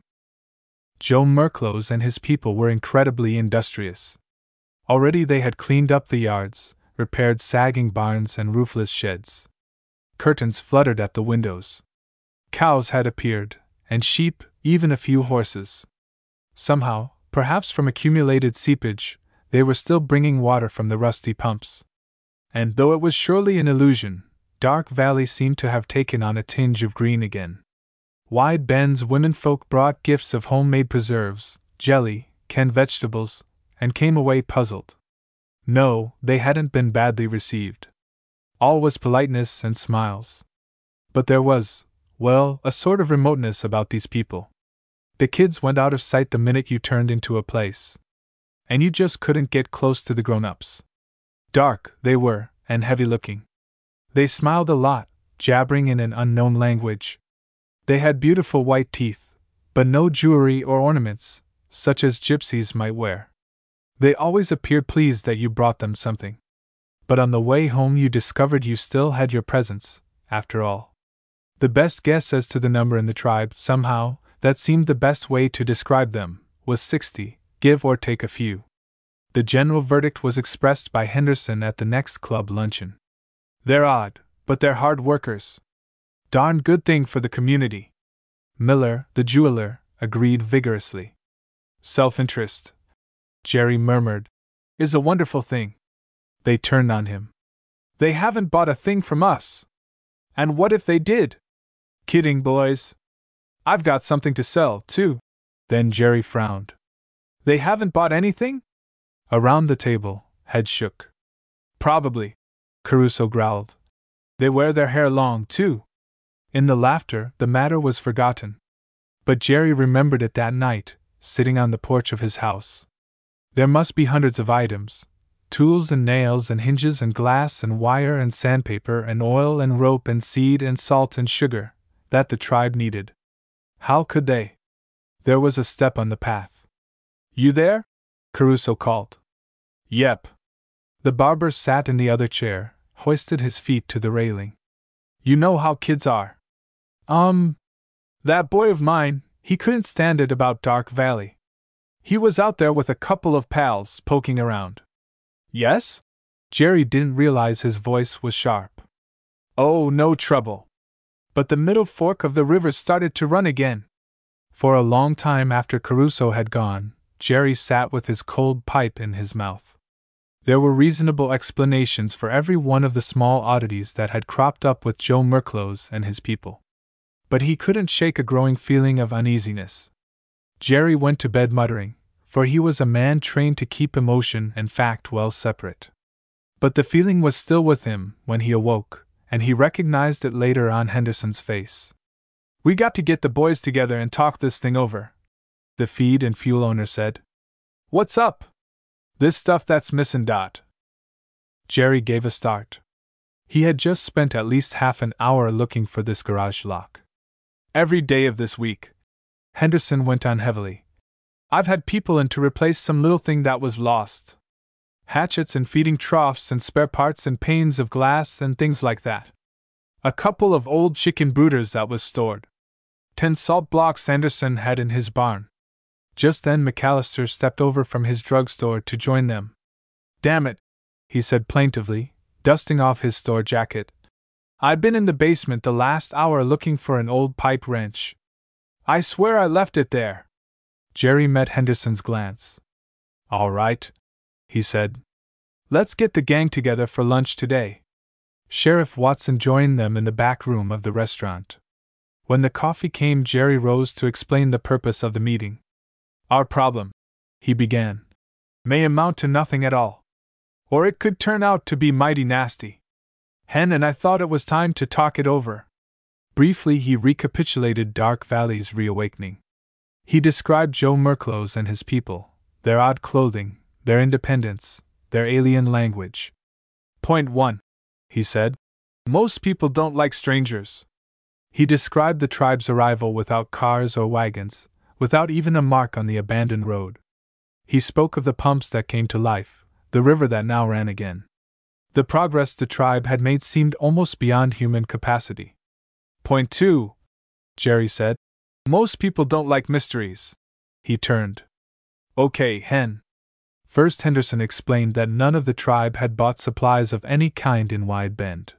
Joe Merklos and his people were incredibly industrious. Already they had cleaned up the yards, repaired sagging barns and roofless sheds. Curtains fluttered at the windows. Cows had appeared, and sheep, even a few horses. Somehow, perhaps from accumulated seepage, they were still bringing water from the rusty pumps. And though it was surely an illusion, Dark Valley seemed to have taken on a tinge of green again. Wide Bend's womenfolk brought gifts of homemade preserves, jelly, canned vegetables, and came away puzzled. No, they hadn't been badly received. All was politeness and smiles. But there was, well, a sort of remoteness about these people. The kids went out of sight the minute you turned into a place. And you just couldn't get close to the grown ups. Dark, they were, and heavy looking. They smiled a lot, jabbering in an unknown language, they had beautiful white teeth, but no jewelry or ornaments, such as gypsies might wear. They always appeared pleased that you brought them something. But on the way home, you discovered you still had your presents, after all. The best guess as to the number in the tribe, somehow, that seemed the best way to describe them, was 60, give or take a few. The general verdict was expressed by Henderson at the next club luncheon. They're odd, but they're hard workers, Darn good thing for the community. Miller, the jeweler, agreed vigorously. Self interest, Jerry murmured, is a wonderful thing. They turned on him. They haven't bought a thing from us. And what if they did? Kidding, boys. I've got something to sell, too. Then Jerry frowned. They haven't bought anything? Around the table, head shook. Probably, Caruso growled. They wear their hair long, too. In the laughter, the matter was forgotten. But Jerry remembered it that night, sitting on the porch of his house. There must be hundreds of items tools and nails and hinges and glass and wire and sandpaper and oil and rope and seed and salt and sugar that the tribe needed. How could they? There was a step on the path. You there? Caruso called. Yep. The barber sat in the other chair, hoisted his feet to the railing. You know how kids are. Um. That boy of mine, he couldn't stand it about Dark Valley. He was out there with a couple of pals poking around. Yes? Jerry didn't realize his voice was sharp. Oh, no trouble. But the middle fork of the river started to run again. For a long time after Caruso had gone, Jerry sat with his cold pipe in his mouth. There were reasonable explanations for every one of the small oddities that had cropped up with Joe Merklos and his people but he couldn't shake a growing feeling of uneasiness. Jerry went to bed muttering, for he was a man trained to keep emotion and fact well separate. But the feeling was still with him when he awoke, and he recognized it later on Henderson's face. We got to get the boys together and talk this thing over, the feed and fuel owner said. What's up? This stuff that's missing, Dot. Jerry gave a start. He had just spent at least half an hour looking for this garage lock. Every day of this week. Henderson went on heavily. I've had people in to replace some little thing that was lost. Hatchets and feeding troughs and spare parts and panes of glass and things like that. A couple of old chicken brooders that was stored. Ten salt blocks Anderson had in his barn. Just then McAllister stepped over from his drugstore to join them. Damn it, he said plaintively, dusting off his store jacket. I've been in the basement the last hour looking for an old pipe wrench. I swear I left it there. Jerry met Henderson's glance. All right, he said. Let's get the gang together for lunch today. Sheriff Watson joined them in the back room of the restaurant. When the coffee came, Jerry rose to explain the purpose of the meeting. Our problem, he began, may amount to nothing at all. Or it could turn out to be mighty nasty. Hen and I thought it was time to talk it over. Briefly, he recapitulated Dark Valley's reawakening. He described Joe Merklos and his people, their odd clothing, their independence, their alien language. Point 1, he said. Most people don't like strangers. He described the tribe's arrival without cars or wagons, without even a mark on the abandoned road. He spoke of the pumps that came to life, the river that now ran again. The progress the tribe had made seemed almost beyond human capacity. Point two, Jerry said. Most people don't like mysteries. He turned. Okay, Hen. First, Henderson explained that none of the tribe had bought supplies of any kind in Wide Bend.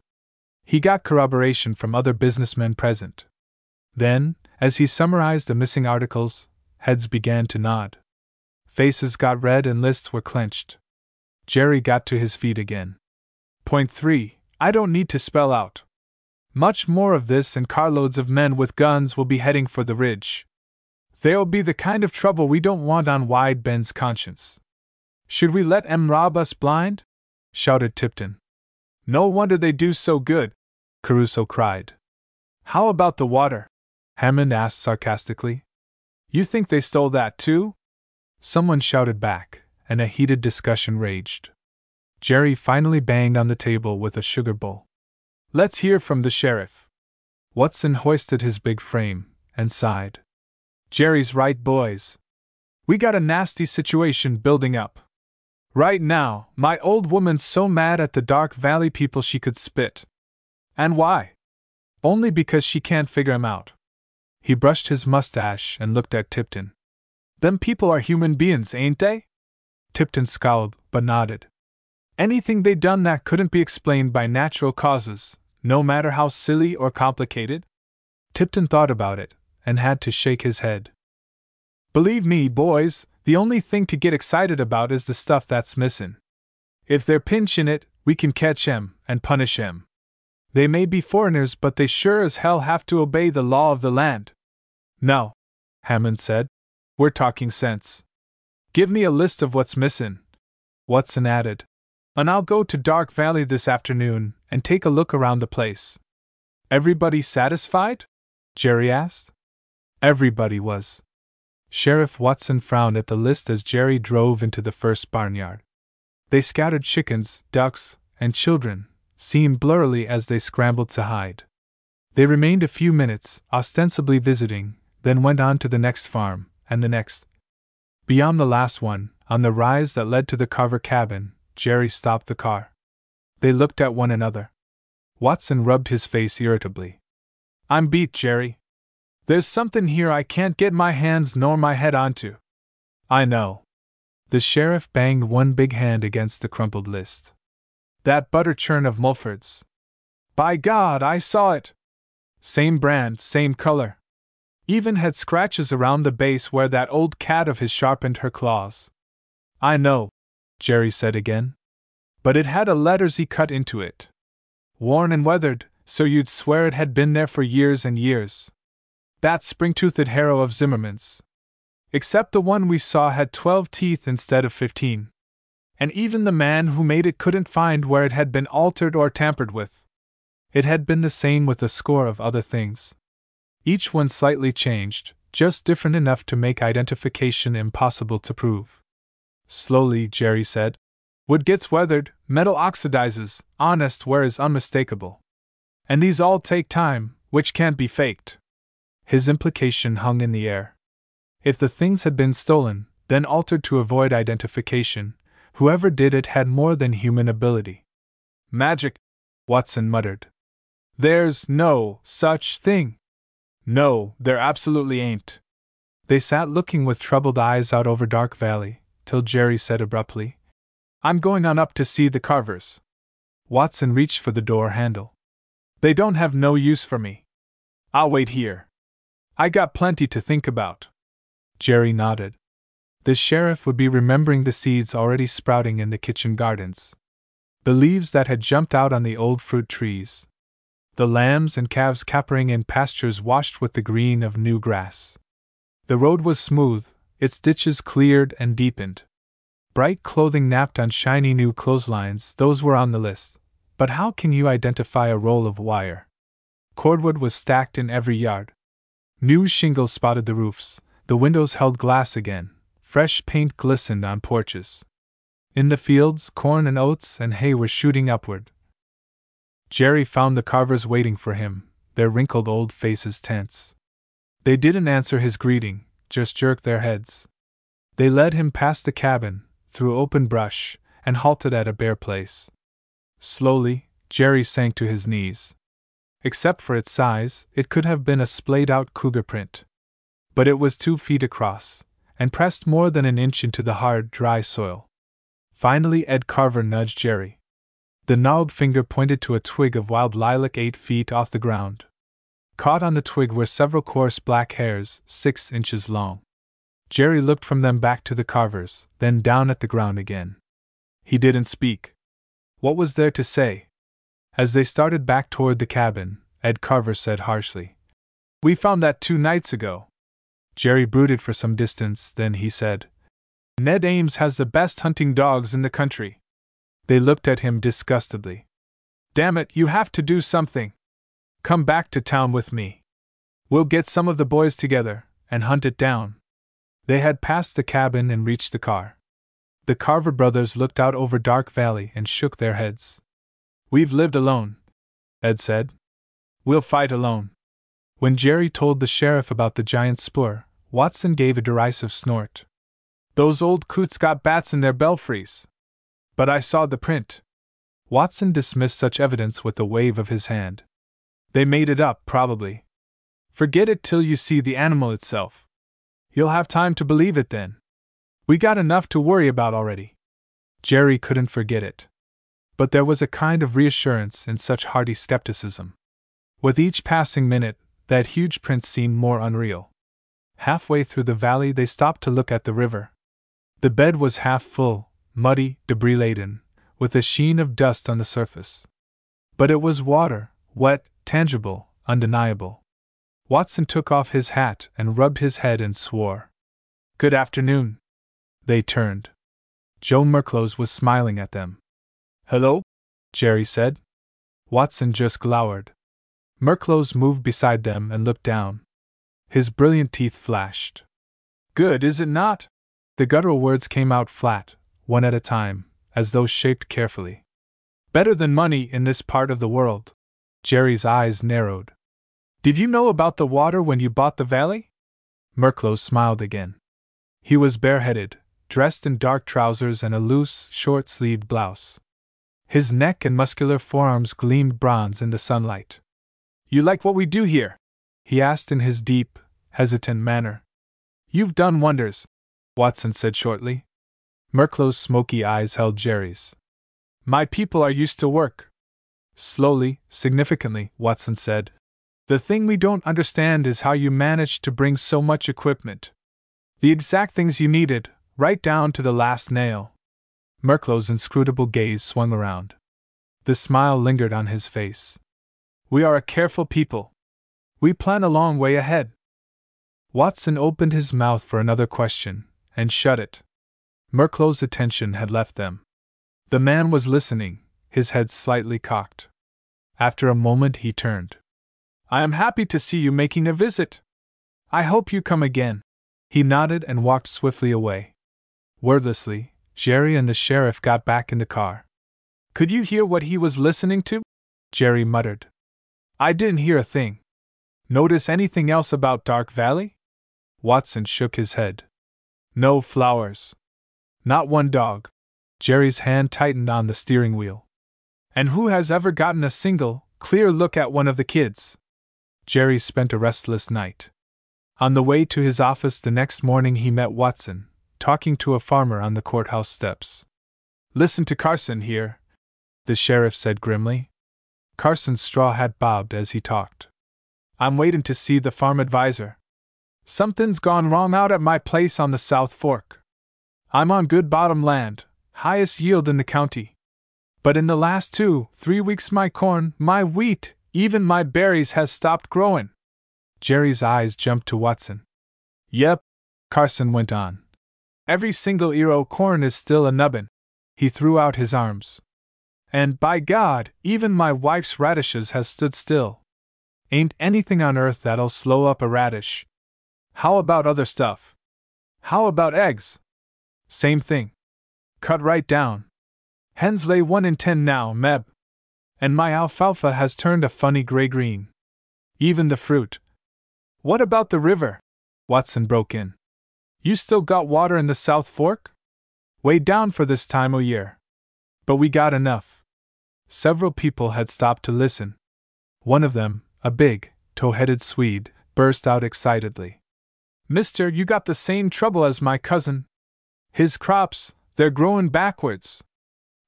He got corroboration from other businessmen present. Then, as he summarized the missing articles, heads began to nod. Faces got red and lists were clenched. Jerry got to his feet again. Point 3 I don't need to spell out. Much more of this, and carloads of men with guns will be heading for the ridge. There'll be the kind of trouble we don't want on Wide Bend's conscience. Should we let em rob us blind? shouted Tipton. No wonder they do so good, Caruso cried. How about the water? Hammond asked sarcastically. You think they stole that too? Someone shouted back, and a heated discussion raged. Jerry finally banged on the table with a sugar bowl. Let's hear from the sheriff. Watson hoisted his big frame and sighed. Jerry's right, boys. We got a nasty situation building up. Right now, my old woman's so mad at the Dark Valley people she could spit. And why? Only because she can't figure 'em out. He brushed his mustache and looked at Tipton. Them people are human beings, ain't they? Tipton scowled, but nodded. Anything they done that couldn't be explained by natural causes, no matter how silly or complicated? Tipton thought about it, and had to shake his head. Believe me, boys, the only thing to get excited about is the stuff that's missing. If they're pinchin' it, we can catch 'em and punish 'em. They may be foreigners, but they sure as hell have to obey the law of the land. No, Hammond said. We're talking sense. Give me a list of what's missing. Watson added. And I'll go to Dark Valley this afternoon and take a look around the place. Everybody satisfied? Jerry asked. Everybody was. Sheriff Watson frowned at the list as Jerry drove into the first barnyard. They scattered chickens, ducks, and children, seen blurrily as they scrambled to hide. They remained a few minutes, ostensibly visiting, then went on to the next farm, and the next. Beyond the last one, on the rise that led to the Carver cabin, Jerry stopped the car. They looked at one another. Watson rubbed his face irritably. I'm beat, Jerry. There's something here I can't get my hands nor my head onto. I know. The sheriff banged one big hand against the crumpled list. That butter churn of Mulford's. By God, I saw it! Same brand, same color. Even had scratches around the base where that old cat of his sharpened her claws. I know, Jerry said again. But it had a letter Z cut into it. Worn and weathered, so you'd swear it had been there for years and years. That spring toothed harrow of Zimmerman's. Except the one we saw had twelve teeth instead of fifteen. And even the man who made it couldn't find where it had been altered or tampered with. It had been the same with a score of other things. Each one slightly changed, just different enough to make identification impossible to prove. Slowly, Jerry said. Wood gets weathered, metal oxidizes, honest wear is unmistakable. And these all take time, which can't be faked. His implication hung in the air. If the things had been stolen, then altered to avoid identification, whoever did it had more than human ability. Magic, Watson muttered. There's no such thing. No, there absolutely ain't. They sat looking with troubled eyes out over Dark Valley, till Jerry said abruptly, I'm going on up to see the carvers. Watson reached for the door handle. They don't have no use for me. I'll wait here. I got plenty to think about. Jerry nodded. The sheriff would be remembering the seeds already sprouting in the kitchen gardens. The leaves that had jumped out on the old fruit trees. The lambs and calves capering in pastures washed with the green of new grass. The road was smooth, its ditches cleared and deepened. Bright clothing napped on shiny new clotheslines, those were on the list. But how can you identify a roll of wire? Cordwood was stacked in every yard. New shingles spotted the roofs, the windows held glass again, fresh paint glistened on porches. In the fields, corn and oats and hay were shooting upward. Jerry found the carvers waiting for him, their wrinkled old faces tense. They didn't answer his greeting, just jerked their heads. They led him past the cabin, through open brush, and halted at a bare place. Slowly, Jerry sank to his knees. Except for its size, it could have been a splayed out cougar print. But it was two feet across, and pressed more than an inch into the hard, dry soil. Finally, Ed Carver nudged Jerry. The gnarled finger pointed to a twig of wild lilac eight feet off the ground. Caught on the twig were several coarse black hairs, six inches long. Jerry looked from them back to the carvers, then down at the ground again. He didn't speak. What was there to say? As they started back toward the cabin, Ed Carver said harshly, We found that two nights ago. Jerry brooded for some distance, then he said, Ned Ames has the best hunting dogs in the country. They looked at him disgustedly. Damn it, you have to do something. Come back to town with me. We'll get some of the boys together and hunt it down. They had passed the cabin and reached the car. The Carver brothers looked out over Dark Valley and shook their heads. We've lived alone, Ed said. We'll fight alone. When Jerry told the sheriff about the giant spoor, Watson gave a derisive snort. Those old coots got bats in their belfries. But I saw the print. Watson dismissed such evidence with a wave of his hand. They made it up, probably. Forget it till you see the animal itself. You'll have time to believe it then. We got enough to worry about already. Jerry couldn't forget it. But there was a kind of reassurance in such hearty skepticism. With each passing minute, that huge print seemed more unreal. Halfway through the valley, they stopped to look at the river. The bed was half full, muddy, debris laden, with a sheen of dust on the surface. But it was water, wet, tangible, undeniable. Watson took off his hat and rubbed his head and swore. Good afternoon, they turned. Joe Merklos was smiling at them. Hello? Jerry said. Watson just glowered. Merklos moved beside them and looked down. His brilliant teeth flashed. Good, is it not? The guttural words came out flat, one at a time, as though shaped carefully. Better than money in this part of the world. Jerry's eyes narrowed. Did you know about the water when you bought the valley? Merklos smiled again. He was bareheaded, dressed in dark trousers and a loose, short sleeved blouse. His neck and muscular forearms gleamed bronze in the sunlight. You like what we do here? he asked in his deep, hesitant manner. You've done wonders, Watson said shortly. Merklos's smoky eyes held Jerry's. My people are used to work. Slowly, significantly, Watson said. The thing we don't understand is how you managed to bring so much equipment. The exact things you needed, right down to the last nail. Merklos's inscrutable gaze swung around. The smile lingered on his face. We are a careful people. We plan a long way ahead. Watson opened his mouth for another question, and shut it. Merklos's attention had left them. The man was listening, his head slightly cocked. After a moment, he turned. I am happy to see you making a visit. I hope you come again. He nodded and walked swiftly away. Wordlessly, Jerry and the sheriff got back in the car. Could you hear what he was listening to? Jerry muttered. I didn't hear a thing. Notice anything else about Dark Valley? Watson shook his head. No flowers. Not one dog. Jerry's hand tightened on the steering wheel. And who has ever gotten a single, clear look at one of the kids? Jerry spent a restless night. On the way to his office the next morning, he met Watson, talking to a farmer on the courthouse steps. Listen to Carson here, the sheriff said grimly. Carson's straw hat bobbed as he talked. I'm waiting to see the farm advisor. Something's gone wrong out at my place on the South Fork. I'm on good bottom land, highest yield in the county. But in the last two, three weeks, my corn, my wheat, even my berries has stopped growing. Jerry's eyes jumped to Watson. Yep, Carson went on. Every single ear o' corn is still a nubbin. He threw out his arms. And by God, even my wife's radishes has stood still. Ain't anything on earth that'll slow up a radish. How about other stuff? How about eggs? Same thing. Cut right down. Hens lay one in ten now, Meb. And my alfalfa has turned a funny gray green. Even the fruit. What about the river? Watson broke in. You still got water in the South Fork? Way down for this time o' year. But we got enough. Several people had stopped to listen. One of them, a big, tow headed Swede, burst out excitedly. Mister, you got the same trouble as my cousin. His crops, they're growing backwards.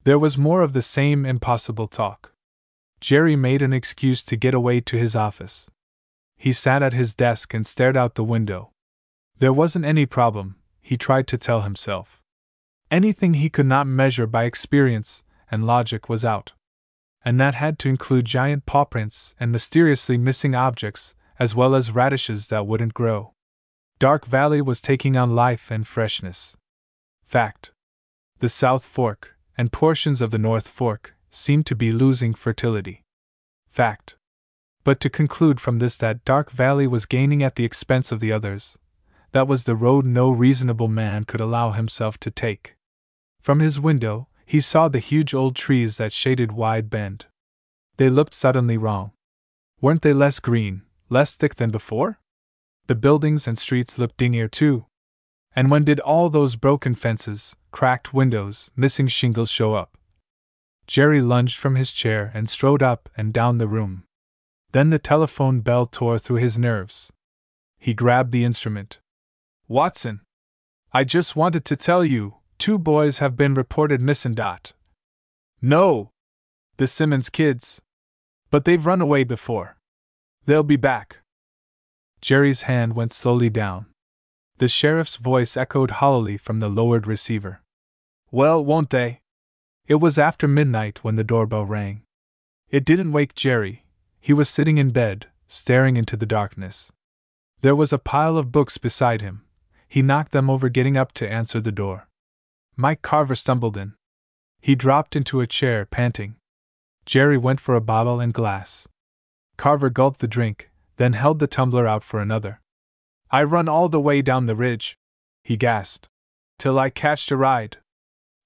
There was more of the same impossible talk. Jerry made an excuse to get away to his office. He sat at his desk and stared out the window. There wasn't any problem, he tried to tell himself. Anything he could not measure by experience and logic was out. And that had to include giant paw prints and mysteriously missing objects, as well as radishes that wouldn't grow. Dark Valley was taking on life and freshness. Fact. The South Fork, and portions of the North Fork, seemed to be losing fertility. Fact. But to conclude from this that Dark Valley was gaining at the expense of the others, that was the road no reasonable man could allow himself to take. From his window, he saw the huge old trees that shaded Wide Bend. They looked suddenly wrong. Weren't they less green, less thick than before? The buildings and streets looked dingier too. And when did all those broken fences, cracked windows, missing shingles show up? Jerry lunged from his chair and strode up and down the room. Then the telephone bell tore through his nerves. He grabbed the instrument. Watson! I just wanted to tell you, two boys have been reported missing. Dot. No! The Simmons kids. But they've run away before. They'll be back. Jerry's hand went slowly down. The sheriff's voice echoed hollowly from the lowered receiver. Well, won't they? It was after midnight when the doorbell rang. It didn't wake Jerry. He was sitting in bed, staring into the darkness. There was a pile of books beside him, he knocked them over getting up to answer the door. Mike Carver stumbled in. He dropped into a chair, panting. Jerry went for a bottle and glass. Carver gulped the drink, then held the tumbler out for another. I run all the way down the ridge, he gasped, till I catched a ride.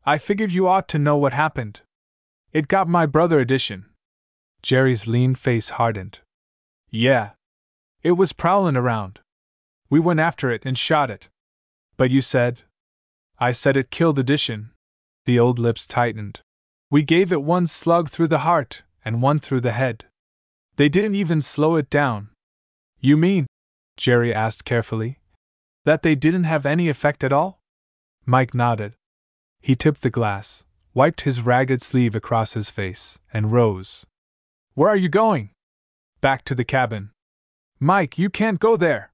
I figured you ought to know what happened. It got my brother Edison. Jerry's lean face hardened. Yeah. It was prowling around. We went after it and shot it. But you said. I said it killed Edison. The old lips tightened. We gave it one slug through the heart, and one through the head. They didn't even slow it down. You mean, Jerry asked carefully, that they didn't have any effect at all? Mike nodded. He tipped the glass, wiped his ragged sleeve across his face, and rose. Where are you going? Back to the cabin. Mike, you can't go there.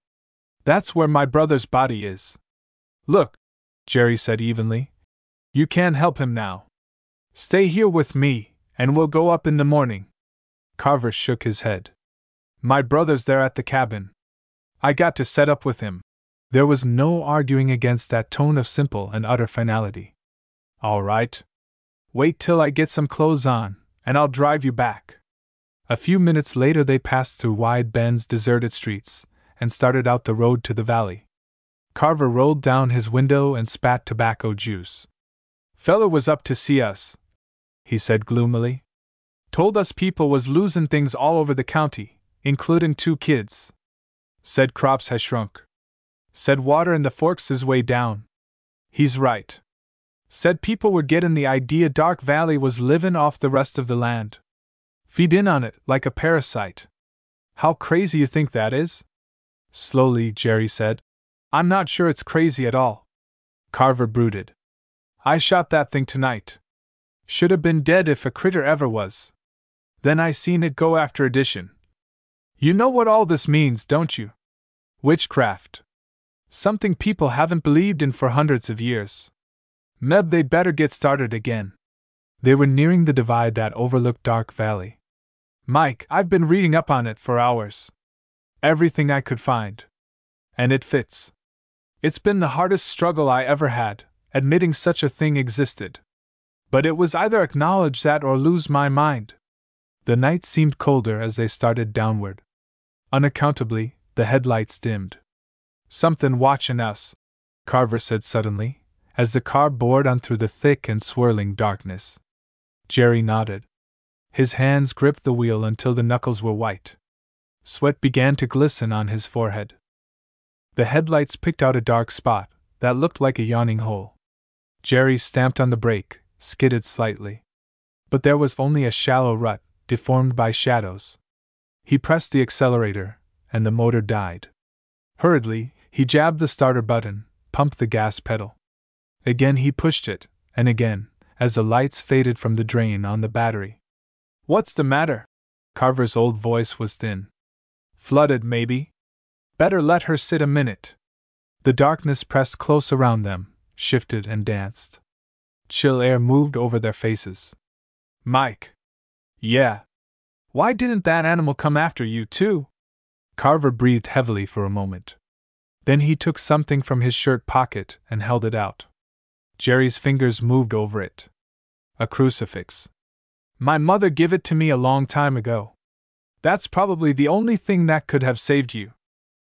That's where my brother's body is. Look, Jerry said evenly. You can't help him now. Stay here with me, and we'll go up in the morning. Carver shook his head. My brother's there at the cabin. I got to set up with him. There was no arguing against that tone of simple and utter finality. All right. Wait till I get some clothes on, and I'll drive you back. A few minutes later, they passed through Wide Bend's deserted streets and started out the road to the valley. Carver rolled down his window and spat tobacco juice. Feller was up to see us, he said gloomily. Told us people was losing things all over the county, including two kids. Said crops has shrunk. Said water in the forks is way down. He's right. Said people were gettin' the idea Dark Valley was livin' off the rest of the land. Feed in on it like a parasite. How crazy you think that is? Slowly, Jerry said. I'm not sure it's crazy at all. Carver brooded. I shot that thing tonight. Should have been dead if a critter ever was. Then I seen it go after Edison. You know what all this means, don't you? Witchcraft. Something people haven't believed in for hundreds of years. Meb, they'd better get started again. They were nearing the divide that overlooked Dark Valley. Mike, I've been reading up on it for hours. Everything I could find. And it fits. It's been the hardest struggle I ever had, admitting such a thing existed. But it was either acknowledge that or lose my mind. The night seemed colder as they started downward. Unaccountably, the headlights dimmed. Something watching us, Carver said suddenly, as the car bored on through the thick and swirling darkness. Jerry nodded. His hands gripped the wheel until the knuckles were white. Sweat began to glisten on his forehead. The headlights picked out a dark spot that looked like a yawning hole. Jerry stamped on the brake, skidded slightly. But there was only a shallow rut, deformed by shadows. He pressed the accelerator, and the motor died. Hurriedly, he jabbed the starter button, pumped the gas pedal. Again he pushed it, and again, as the lights faded from the drain on the battery. What's the matter? Carver's old voice was thin. Flooded, maybe? Better let her sit a minute. The darkness pressed close around them, shifted and danced. Chill air moved over their faces. Mike. Yeah. Why didn't that animal come after you, too? Carver breathed heavily for a moment. Then he took something from his shirt pocket and held it out. Jerry's fingers moved over it. A crucifix. My mother give it to me a long time ago. That's probably the only thing that could have saved you.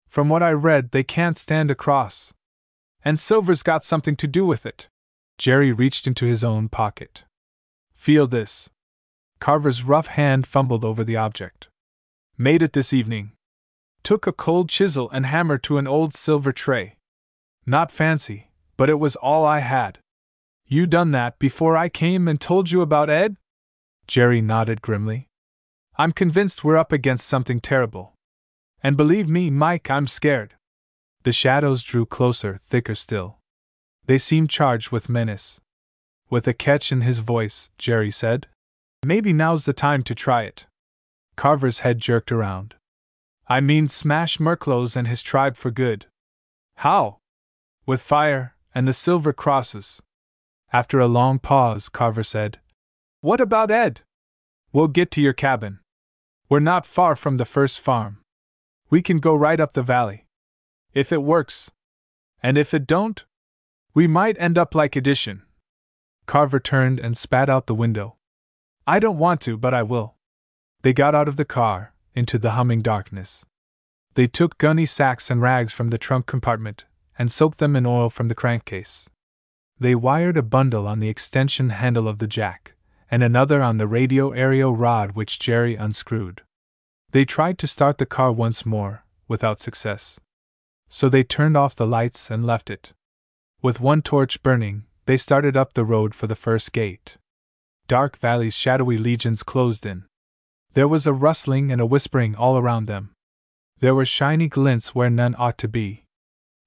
From what I read, they can't stand a cross. And silver's got something to do with it. Jerry reached into his own pocket. Feel this. Carver's rough hand fumbled over the object. Made it this evening took a cold chisel and hammer to an old silver tray. Not fancy, but it was all I had. You done that before I came and told you about Ed? Jerry nodded grimly. I'm convinced we're up against something terrible. And believe me, Mike, I'm scared. The shadows drew closer, thicker still. They seemed charged with menace. With a catch in his voice, Jerry said, Maybe now's the time to try it. Carver's head jerked around. I mean, smash Merklos and his tribe for good. How? With fire, and the silver crosses. After a long pause, Carver said, What about Ed? We'll get to your cabin. We're not far from the first farm. We can go right up the valley. If it works. And if it don't, we might end up like Edison. Carver turned and spat out the window. I don't want to, but I will. They got out of the car, into the humming darkness. They took gunny sacks and rags from the trunk compartment and soaked them in oil from the crankcase. They wired a bundle on the extension handle of the jack, and another on the radio aerial rod which Jerry unscrewed. They tried to start the car once more, without success. So they turned off the lights and left it. With one torch burning, they started up the road for the first gate. Dark Valley's shadowy legions closed in. There was a rustling and a whispering all around them. There were shiny glints where none ought to be.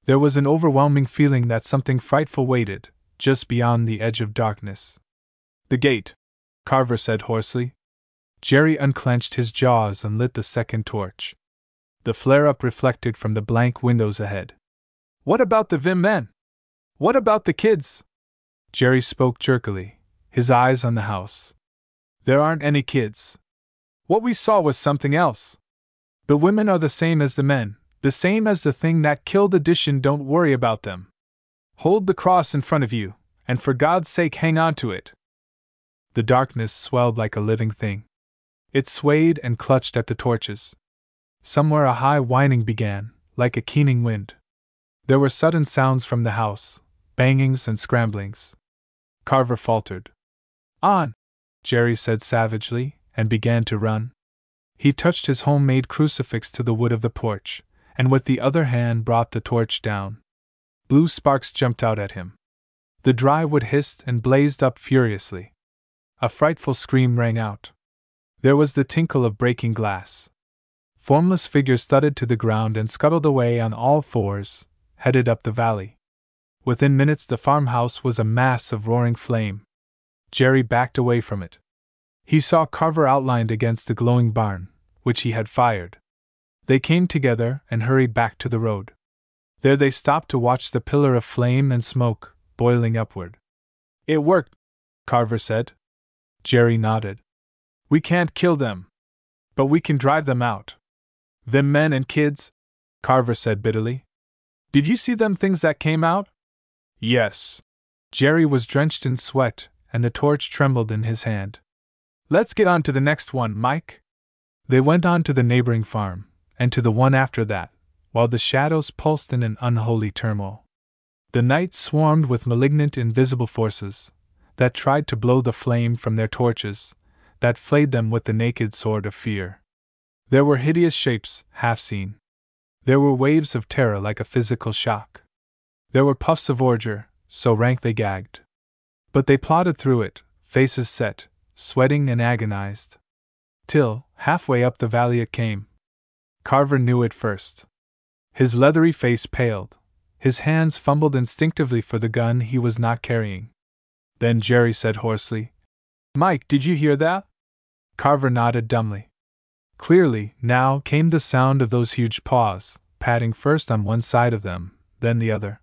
There was an overwhelming feeling that something frightful waited, just beyond the edge of darkness. The gate, Carver said hoarsely. Jerry unclenched his jaws and lit the second torch. The flare up reflected from the blank windows ahead. What about the Vim men? What about the kids? Jerry spoke jerkily, his eyes on the house. There aren't any kids. What we saw was something else. The women are the same as the men, the same as the thing that killed Edison. Don't worry about them. Hold the cross in front of you, and for God's sake hang on to it. The darkness swelled like a living thing. It swayed and clutched at the torches. Somewhere a high whining began, like a keening wind. There were sudden sounds from the house, bangings and scramblings. Carver faltered. On! Jerry said savagely, and began to run. He touched his homemade crucifix to the wood of the porch, and with the other hand brought the torch down. Blue sparks jumped out at him. The dry wood hissed and blazed up furiously. A frightful scream rang out. There was the tinkle of breaking glass. Formless figures thudded to the ground and scuttled away on all fours, headed up the valley. Within minutes, the farmhouse was a mass of roaring flame. Jerry backed away from it. He saw Carver outlined against the glowing barn, which he had fired. They came together and hurried back to the road. There they stopped to watch the pillar of flame and smoke boiling upward. It worked, Carver said. Jerry nodded. We can't kill them. But we can drive them out. Them men and kids, Carver said bitterly. Did you see them things that came out? Yes. Jerry was drenched in sweat, and the torch trembled in his hand. Let's get on to the next one, Mike. They went on to the neighboring farm, and to the one after that, while the shadows pulsed in an unholy turmoil. The night swarmed with malignant invisible forces that tried to blow the flame from their torches, that flayed them with the naked sword of fear. There were hideous shapes, half seen. There were waves of terror like a physical shock. There were puffs of ordure, so rank they gagged. But they plodded through it, faces set, sweating and agonized. Till, halfway up the valley, it came. Carver knew it first. His leathery face paled, his hands fumbled instinctively for the gun he was not carrying. Then Jerry said hoarsely, Mike, did you hear that? Carver nodded dumbly. Clearly, now came the sound of those huge paws, patting first on one side of them, then the other.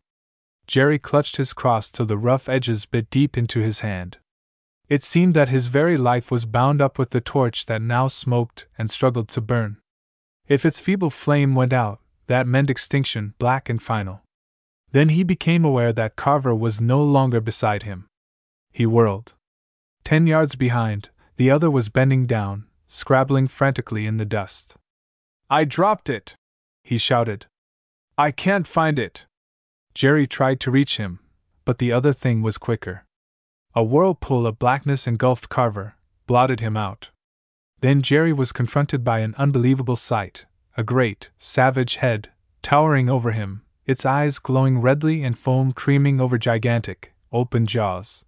Jerry clutched his cross till the rough edges bit deep into his hand. It seemed that his very life was bound up with the torch that now smoked and struggled to burn. If its feeble flame went out, that meant extinction, black and final. Then he became aware that Carver was no longer beside him. He whirled. Ten yards behind, the other was bending down, scrabbling frantically in the dust. I dropped it! he shouted. I can't find it! Jerry tried to reach him, but the other thing was quicker. A whirlpool of blackness engulfed Carver, blotted him out. Then Jerry was confronted by an unbelievable sight a great, savage head, towering over him, its eyes glowing redly and foam creaming over gigantic, open jaws.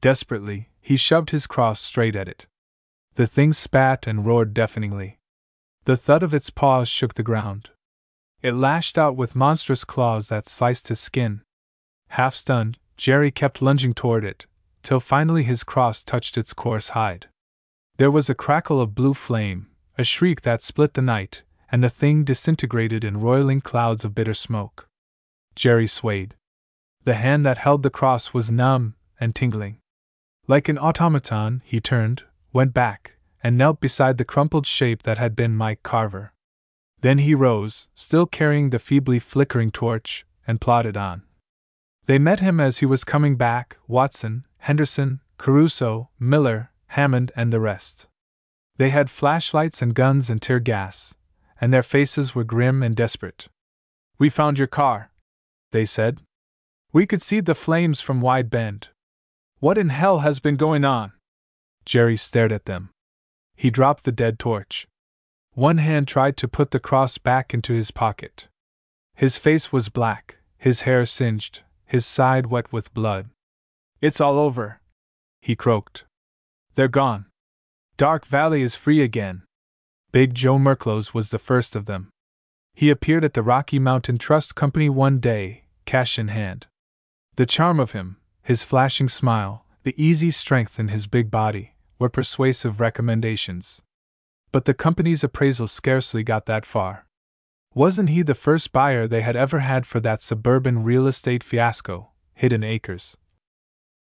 Desperately, he shoved his cross straight at it. The thing spat and roared deafeningly. The thud of its paws shook the ground. It lashed out with monstrous claws that sliced his skin. Half stunned, Jerry kept lunging toward it, till finally his cross touched its coarse hide. There was a crackle of blue flame, a shriek that split the night, and the thing disintegrated in roiling clouds of bitter smoke. Jerry swayed. The hand that held the cross was numb and tingling. Like an automaton, he turned, went back, and knelt beside the crumpled shape that had been Mike Carver. Then he rose, still carrying the feebly flickering torch, and plodded on. They met him as he was coming back Watson, Henderson, Caruso, Miller, Hammond, and the rest. They had flashlights and guns and tear gas, and their faces were grim and desperate. We found your car, they said. We could see the flames from Wide Bend. What in hell has been going on? Jerry stared at them. He dropped the dead torch. One hand tried to put the cross back into his pocket. His face was black, his hair singed, his side wet with blood. It's all over, he croaked. They're gone. Dark Valley is free again. Big Joe Merklos was the first of them. He appeared at the Rocky Mountain Trust Company one day, cash in hand. The charm of him, his flashing smile, the easy strength in his big body, were persuasive recommendations. But the company's appraisal scarcely got that far. Wasn't he the first buyer they had ever had for that suburban real estate fiasco, Hidden Acres?